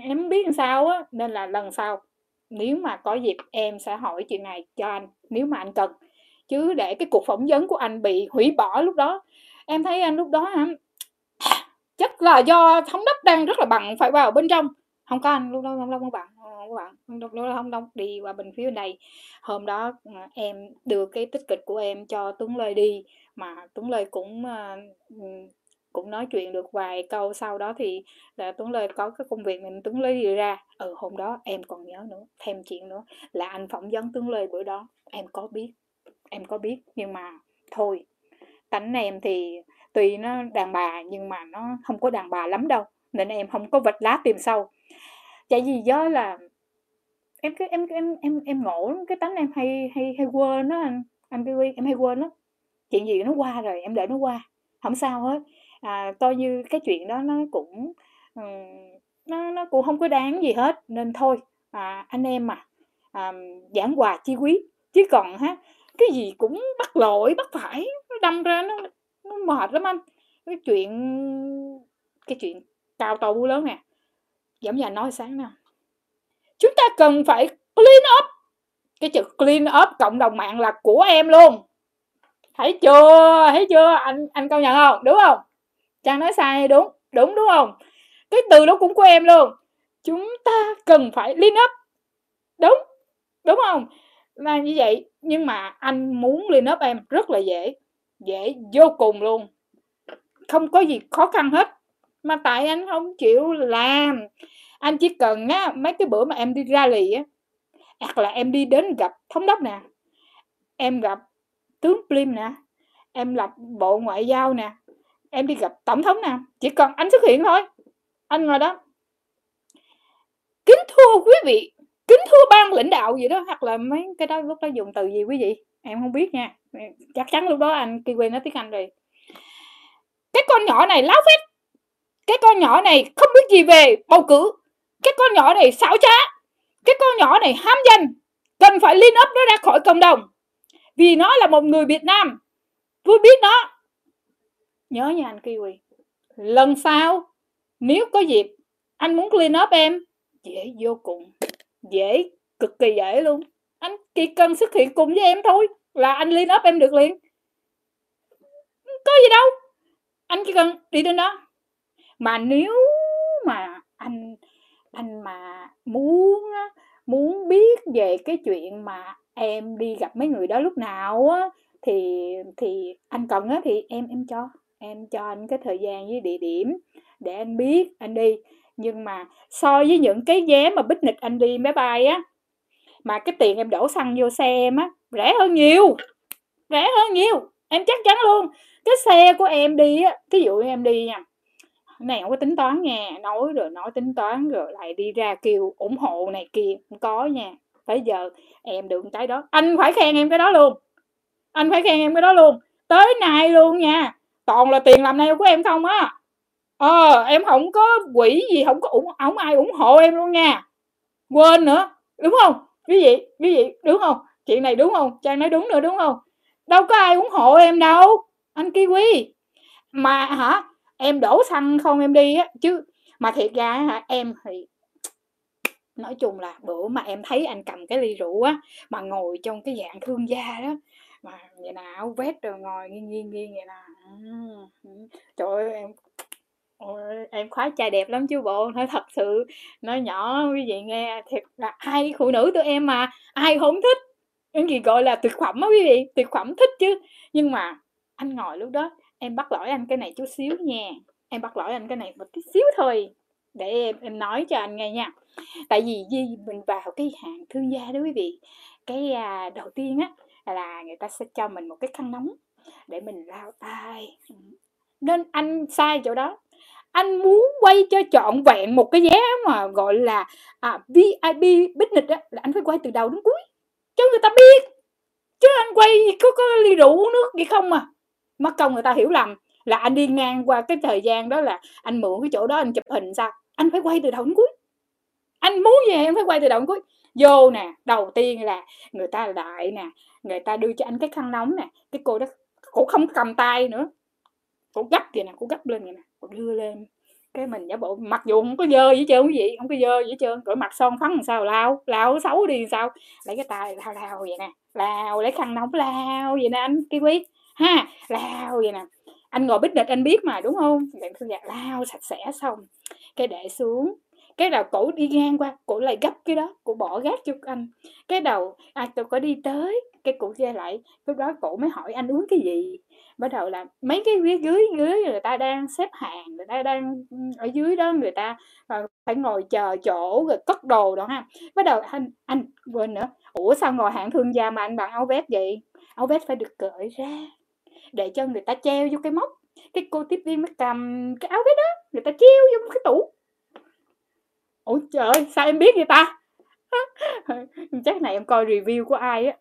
em biết làm sao á nên là lần sau nếu mà có dịp em sẽ hỏi chuyện này cho anh nếu mà anh cần. Chứ để cái cuộc phỏng vấn của anh bị hủy bỏ lúc đó em thấy anh lúc đó hả chắc là do thống đốc đang rất là bận, phải vào bên trong. Không có anh, lúc đó không đâu có bạn không có bạn lúc đó không đâu đi qua bên phía này hôm đó ờ, em đưa cái tích cực của em cho tuấn lê đi, mà tuấn lê cũng ờ, ừ, cũng nói chuyện được vài câu. Sau đó thì là Tuấn Lê có cái công việc mình, Tuấn Lê đi ra. Ừ hôm đó em còn nhớ nữa, thêm chuyện nữa, là anh phỏng vấn Tuấn Lê bữa đó. Em có biết, em có biết, nhưng mà thôi, tánh em thì tuy nó đàn bà nhưng mà nó không có đàn bà lắm đâu nên em không có vật lá tìm sâu. Tại vì do là em cứ em em em em ngộ cái tánh em hay hay hay quên đó anh anh Billy em hay quên đó chuyện gì nó qua rồi em để nó qua không sao hết. À, coi như cái chuyện đó nó cũng um, nó nó cũng không có đáng gì hết nên thôi à, anh em mà à, giảng hòa chi quý. Chứ còn ha cái gì cũng bắt lỗi bắt phải nó đâm ra nó nó mệt lắm anh. Cái chuyện cái chuyện cao to lớn nè. Giống như anh nói sáng nè. Chúng ta cần phải clean up. Cái chữ clean up cộng đồng mạng là của em luôn. Thấy chưa? Thấy chưa? Anh anh công nhận không? Đúng không? Trang nói sai, đúng. Đúng đúng không? Cái từ đó cũng của em luôn. Chúng ta cần phải clean up. Đúng. Đúng không? Là như vậy, nhưng mà anh muốn clean up em rất là dễ dễ, vô cùng luôn. Không có gì khó khăn hết. Mà tại anh không chịu làm. Anh chỉ cần á, mấy cái bữa mà em đi ra lì á, hoặc là em đi đến gặp thống đốc nè, em gặp tướng Plim nè, em lập bộ ngoại giao nè, em đi gặp tổng thống nè, chỉ cần anh xuất hiện thôi. Anh ngồi đó. Kính thưa quý vị, kính thưa ban lãnh đạo gì đó, hoặc là mấy cái đó lúc đó dùng từ gì quý vị? Em không biết nha chắc chắn lúc đó anh kiwi nói tiếng anh rồi. Cái con nhỏ này láo phết. Cái con nhỏ này không biết gì về bầu cử. Cái con nhỏ này xảo trá. Cái con nhỏ này ham danh. Cần phải liên ấp nó ra khỏi cộng đồng. Vì nó là một người Việt Nam. Tôi biết nó. Nhớ nha anh Kiwi. Lần sau, nếu có dịp, anh muốn clean up em, dễ vô cùng. Dễ, cực kỳ dễ luôn. Anh chỉ cần xuất hiện cùng với em thôi là anh lên up em được liền. Có gì đâu. Anh chỉ cần đi đến đó. Mà nếu mà anh anh mà muốn muốn biết về cái chuyện mà em đi gặp mấy người đó lúc nào á, thì thì anh cần á thì em em cho. Em cho anh cái thời gian với địa điểm để anh biết anh đi. Nhưng mà so với những cái vé mà bích nịch anh đi máy bay á, mà cái tiền em đổ xăng vô xe em á rẻ hơn nhiều. Rẻ hơn nhiều. Em chắc chắn luôn. Cái xe của em đi á, thí dụ em đi nha. Này không có tính toán nha. Nói rồi nói tính toán rồi lại đi ra kêu ủng hộ này kia. Không có nha. Bây giờ em được cái đó. Anh phải khen em cái đó luôn. Anh phải khen em cái đó luôn. Tới nay luôn nha. Toàn là tiền làm nail của em không á. Ờ em không có quỷ gì, không có ủng, không ai ủng hộ em luôn nha. Quên nữa. Đúng không? Quý vị quý vị, đúng không? Chuyện này đúng không? Trang nói đúng nữa đúng không? Đâu có ai ủng hộ em đâu anh kiwi. Mà hả? Em đổ xăng không em đi á chứ mà thiệt ra hả em thì (tsk) nói chung là bữa mà em thấy anh cầm cái ly rượu á mà ngồi trong cái dạng thương gia đó mà vậy nào áo rồi ngồi nghiêng nghiêng nghiêng vậy nào ừ, ừ. trời ơi em (tsk) Ôi, em khoái trai đẹp lắm chứ bộ nói thật sự nói nhỏ quý vị nghe thiệt là ai phụ nữ tụi em mà ai không thích? Cái gì gọi là tuyệt phẩm á quý vị tuyệt phẩm thích chứ. Nhưng mà anh ngồi lúc đó em bắt lỗi anh cái này chút xíu nha. Em bắt lỗi anh cái này một tí xíu thôi để em em nói cho anh nghe nha. Tại vì gì mình vào cái hàng thương gia đó quý vị cái à, đầu tiên á là người ta sẽ cho mình một cái khăn nóng để mình lau tay. Nên anh sai chỗ đó. Anh muốn quay cho trọn vẹn một cái giá mà gọi là à, VIP business á là anh phải quay từ đầu đến cuối chứ người ta biết. Chứ anh quay có có ly rượu uống nước gì không à? Mất công người ta hiểu lầm là anh đi ngang qua cái thời gian đó là anh mượn cái chỗ đó anh chụp hình sao? Anh phải quay từ đầu đến cuối. Anh muốn gì em phải quay từ đầu đến cuối. Vô nè, đầu tiên là người ta lại nè, người ta đưa cho anh cái khăn nóng nè, cái cô đó cũng không cầm tay nữa. Cô gấp thì nè, cô gấp lên vậy nè, cô đưa lên cái mình giả bộ mặc dù không có dơ gì trơn, quý vị, không có dơ gì trơn rồi mặt son phấn làm sao, lao lao xấu đi sao. Lấy cái tay lao lao vậy nè, lao, lấy khăn nóng lao vậy nè, anh cái quý ha, lao vậy nè. Anh ngồi bít địch anh biết mà, đúng không? Bạn thư giặt lao sạch sẽ xong. Cái để xuống. Cái đầu cổ đi ngang qua, cổ lại gấp cái đó, cổ bỏ gác cho anh. Cái đầu à tôi có đi tới cái cụ ra lại, lúc đó cụ mới hỏi anh uống cái gì. Bắt đầu là mấy cái ghế dưới dưới người ta đang xếp hàng, người ta đang, ở dưới đó người ta ờ, phải ngồi chờ chỗ rồi cất đồ đó ha. Bắt đầu anh anh quên nữa. Ủa sao ngồi hạng thương gia mà anh bằng áo vest vậy? Áo vest phải được cởi ra để cho người ta treo vô cái móc. Cái cô tiếp viên mới cầm cái áo vest đó, người ta treo vô cái tủ. Ủa trời ơi, sao em biết vậy ta? (laughs) Chắc này em coi review của ai á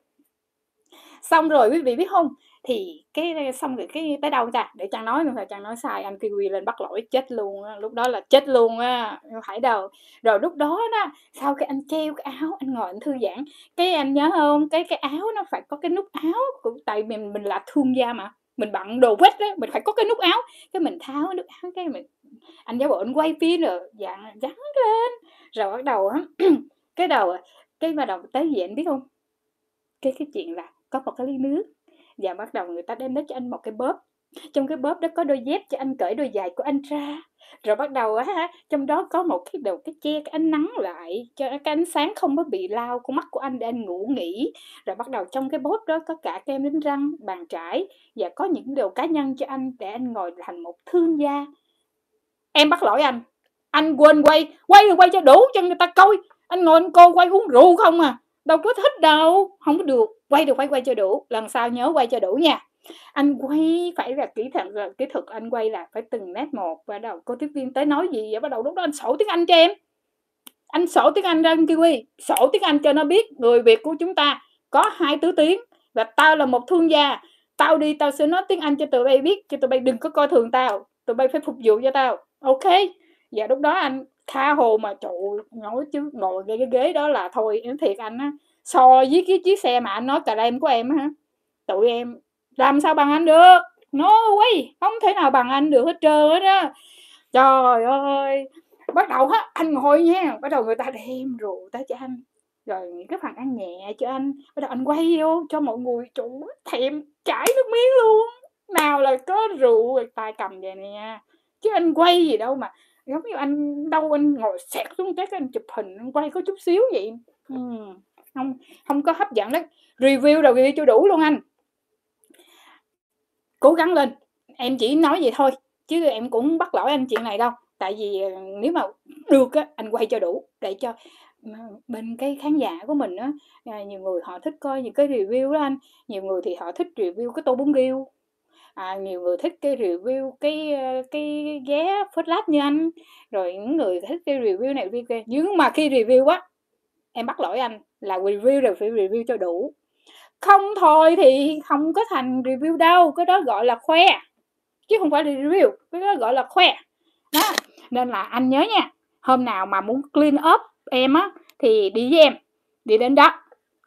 xong rồi quý vị biết không? Thì cái xong rồi cái tới đâu ta? Để chàng nói là chàng nói sai, anh kiwi lên bắt lỗi, chết luôn á, lúc đó là chết luôn á không phải đâu. Rồi lúc đó đó, sau cái anh treo cái áo, anh ngồi anh thư giãn, cái anh nhớ không? Cái cái áo nó phải có cái nút áo cũng tại mình mình là thương gia mà, mình bận đồ vest đó mình phải có cái nút áo. Cái mình tháo nút áo, cái mình, anh giáo bộ anh quay phim rồi dạng dắn lên. Rồi bắt đầu á, (clears throat) cái đầu, cái mà đầu tới gì anh biết không? Cái cái chuyện là có một cái ly nước. Và bắt đầu người ta đem đến cho anh một cái bóp. Trong cái bóp đó có đôi dép cho anh cởi đôi giày của anh ra. Rồi bắt đầu á trong đó có một cái đầu cái che, cái ánh nắng lại cho cái ánh sáng không có bị lao con mắt của anh để anh ngủ nghỉ. Rồi bắt đầu trong cái bóp đó có cả kem đánh răng, bàn trải và có những đồ cá nhân cho anh để anh ngồi thành một thương gia. Em bắt lỗi anh. Anh quên quay quay rồi quay cho đủ cho người ta coi. Anh ngồi anh cô quay uống rượu không à. Đâu có thích đâu, không có được quay được phải quay cho đủ, lần sau nhớ quay cho đủ nha. Anh quay, phải là kỹ thuật, là kỹ thuật anh quay là phải từng nét một và đầu cô tiếp viên tới nói gì vậy bắt đầu lúc đó anh sổ tiếng anh cho em. Anh sổ tiếng Anh ra anh kiwi, sổ tiếng Anh cho nó biết người Việt của chúng ta có hai tứ tiếng và tao là một thương gia. Tao đi, tao sẽ nói tiếng Anh cho tụi bay biết, cho tụi bay đừng có coi thường tao, tụi bay phải phục vụ cho tao. Ok và lúc đó anh tha hồ mà trụ ngồi chứ ngồi cái ghế đó là thôi, em thiệt anh á so với cái chiếc xe mà anh nói cà em của em á tụi em làm sao bằng anh được? No way! Không thể nào bằng anh được hết trơn hết á trời ơi! Bắt đầu hết anh ngồi nha, bắt đầu người ta đem rượu tới cho anh, rồi những cái phần ăn nhẹ cho anh, bắt đầu anh quay vô cho mọi người chủ thèm chảy nước miếng luôn. Nào là có rượu rồi tay cầm vậy nè. Chứ anh quay gì đâu mà, giống như anh đâu, anh ngồi sẹt xuống cái anh chụp hình, anh quay có chút xíu vậy. Ừ không không có hấp dẫn đấy. Review đầu review chưa đủ luôn anh. Cố gắng lên. Em chỉ nói vậy thôi chứ em cũng bắt lỗi anh chuyện này đâu. Tại vì ờ, nếu mà được á anh quay cho đủ để cho ờ, bên cái khán giả của mình á ờ, nhiều người họ thích coi những cái review đó anh. Nhiều người thì họ thích review cái tô bún riêu. À, nhiều người thích cái review cái cái ghé phớt lát như anh. Rồi những người thích cái review này review kia. Nhưng mà khi review á em bắt lỗi anh là review rồi phải review cho đủ. Không thôi thì không có thành review đâu, cái đó gọi là khoe, chứ không phải là review, cái đó gọi là khoe. Đó, nên là anh nhớ nha, hôm nào mà muốn clean up em á, thì đi với em, đi đến đó,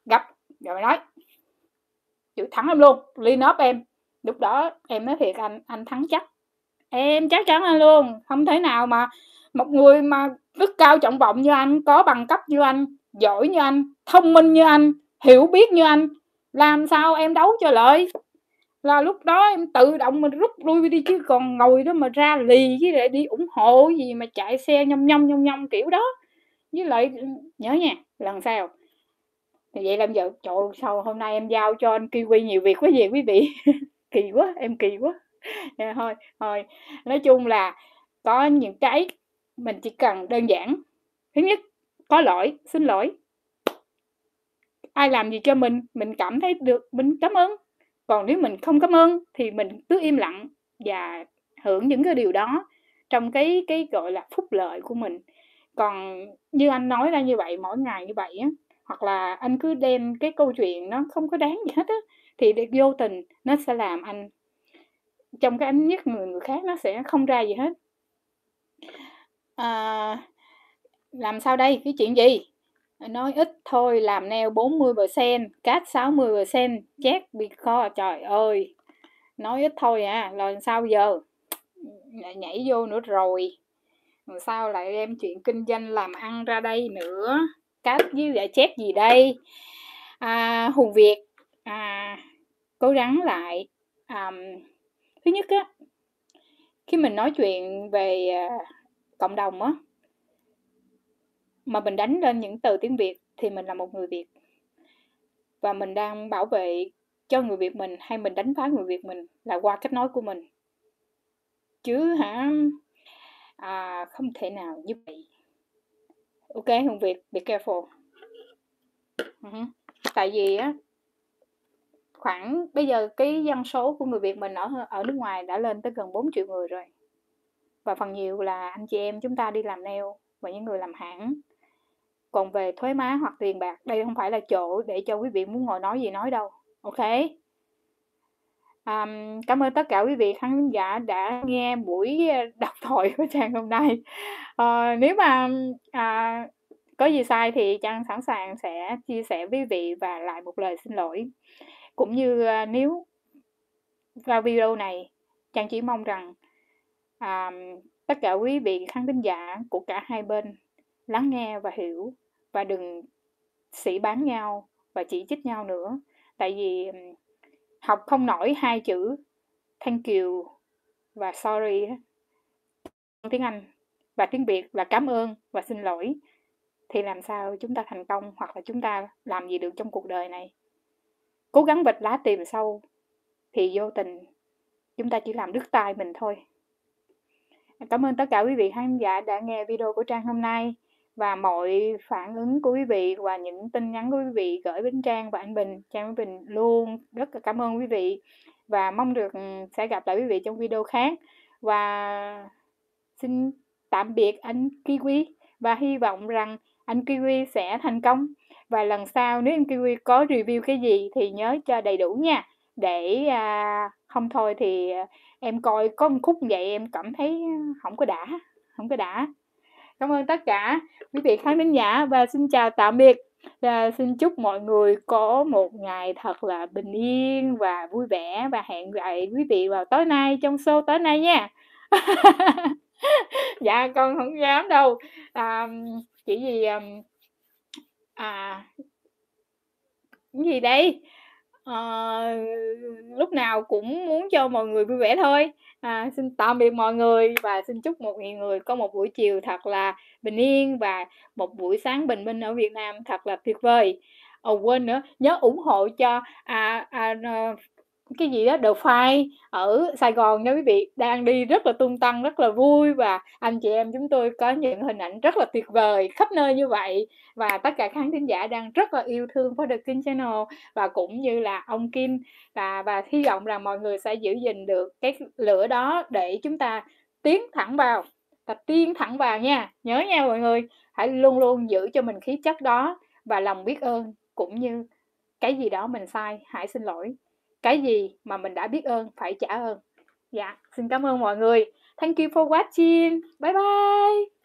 gặp, rồi nói, chữ thắng em luôn, clean up em. Lúc đó em nói thiệt, anh anh thắng chắc. Em chắc chắn anh luôn, không thể nào mà một người mà đức cao trọng vọng như anh, có bằng cấp như anh giỏi như anh thông minh như anh hiểu biết như anh làm sao em đấu cho lợi? Là lúc đó em tự động mình rút lui đi chứ còn ngồi đó mà ra lì với lại đi ủng hộ gì mà chạy xe nhông nhông nhông nhông kiểu đó. Với lại ừ, nhớ nha lần sau. Thì vậy làm giờ trời sau hôm nay em giao cho anh kiwi nhiều việc quá gì quý vị? (laughs) Kỳ quá em kỳ quá. Yeah, thôi thôi. Nói chung là có những cái mình chỉ cần đơn giản. Thứ nhất có lỗi xin lỗi. Ai làm gì cho mình mình cảm thấy được mình cảm ơn. Còn nếu mình không cảm ơn thì mình cứ im lặng và hưởng những cái điều đó trong cái cái gọi là phúc lợi của mình. Còn như anh nói ra như vậy mỗi ngày như vậy á hoặc là anh cứ đem cái câu chuyện nó không có đáng gì hết á thì vô tình nó sẽ làm anh trong cái ánh nhất người người khác nó sẽ không ra gì hết. À, làm sao đây? Cái chuyện gì? Nói ít thôi làm neo 40% cát 60% chét bị kho trời ơi! Nói ít thôi à rồi sao giờ? Lại nhảy vô nữa rồi. Rồi sao lại đem chuyện kinh doanh làm ăn ra đây nữa? Cát với lại chét gì đây? À, hùng việt à, cố gắng lại à, thứ nhất á khi mình nói chuyện về à, cộng đồng á mà mình đánh lên những từ tiếng việt thì mình là một người việt. Và mình đang bảo vệ cho người việt mình hay mình đánh phá người việt mình là qua cách nói của mình. Chứ hả? À, không thể nào như vậy. Ok hùng việt be careful. Uh-huh. tại vì á khoảng bây giờ cái dân số của người Việt mình ở ở nước ngoài đã lên tới gần 4 triệu người rồi. Và phần nhiều là anh chị em chúng ta đi làm nail và những người làm hãng còn về thuế má hoặc tiền bạc đây không phải là chỗ để cho quý vị muốn ngồi nói gì nói đâu ok? Um, cảm ơn tất cả quý vị khán giả đã nghe buổi ờ, đọc thoại của trang hôm nay. Uh, nếu mà uh, có gì sai thì trang sẵn sàng sẽ chia sẻ với quý vị và lại một lời xin lỗi. Cũng như uh, nếu vào video này Trang chỉ mong rằng um, tất cả quý vị khán thính giả của cả hai bên lắng nghe và hiểu và đừng sĩ bán nhau và chỉ trích nhau nữa. Tại vì học không nổi hai chữ thank you và sorry tiếng Anh và tiếng Việt là cảm ơn và xin lỗi thì làm sao chúng ta thành công hoặc là chúng ta làm gì được trong cuộc đời này? Cố gắng vạch lá tìm sâu thì vô tình chúng ta chỉ làm đứt tay mình thôi. Cảm ơn tất cả quý vị khán giả đã nghe video của trang hôm nay và mọi phản ứng của quý vị và những tin nhắn của quý vị gửi đến trang và anh bình. Trang với bình luôn rất là cảm ơn quý vị và mong được ừ, sẽ gặp lại quý vị trong video khác. Và xin tạm biệt anh kiwi và hy vọng rằng anh Kiwi sẽ thành công. Và lần sau nếu anh Kiwi có review cái gì thì nhớ cho đầy đủ nha. Để à, không thôi thì em coi có một khúc vậy em cảm thấy không có đã không có đã cảm ơn tất cả quý vị khán thính giả và xin chào tạm biệt. Và xin chúc mọi người có một ngày thật là bình yên và vui vẻ và hẹn gặp quý vị vào tối nay trong show tối nay nha. (laughs) Dạ con không dám đâu. À, chỉ gì à cái gì đây? À, lúc nào cũng muốn cho mọi người vui vẻ thôi. À, xin tạm biệt mọi người và xin chúc một nghìn người có một buổi chiều thật là bình yên và một buổi sáng bình minh ở Việt Nam thật là tuyệt vời. Ồ quên nữa, nhớ ủng hộ cho à, à, à cái gì đó The Five ở Sài Gòn nha quý vị. Đang đi rất là tung tăng, rất là vui và anh chị em chúng tôi có những hình ảnh rất là tuyệt vời khắp nơi như vậy. Và tất cả khán thính giả đang rất là yêu thương for the King Channel và cũng như là ông Kim. Và và hy vọng rằng mọi người sẽ giữ gìn được cái lửa đó để chúng ta tiến thẳng vào, tập tiến thẳng vào nha. Nhớ nha mọi người, hãy luôn luôn giữ cho mình khí chất đó và lòng biết ơn cũng như cái gì đó mình sai, hãy xin lỗi cái gì mà mình đã biết ơn phải trả ơn. Dạ xin cảm ơn mọi người. Thank you for watching. Bye bye.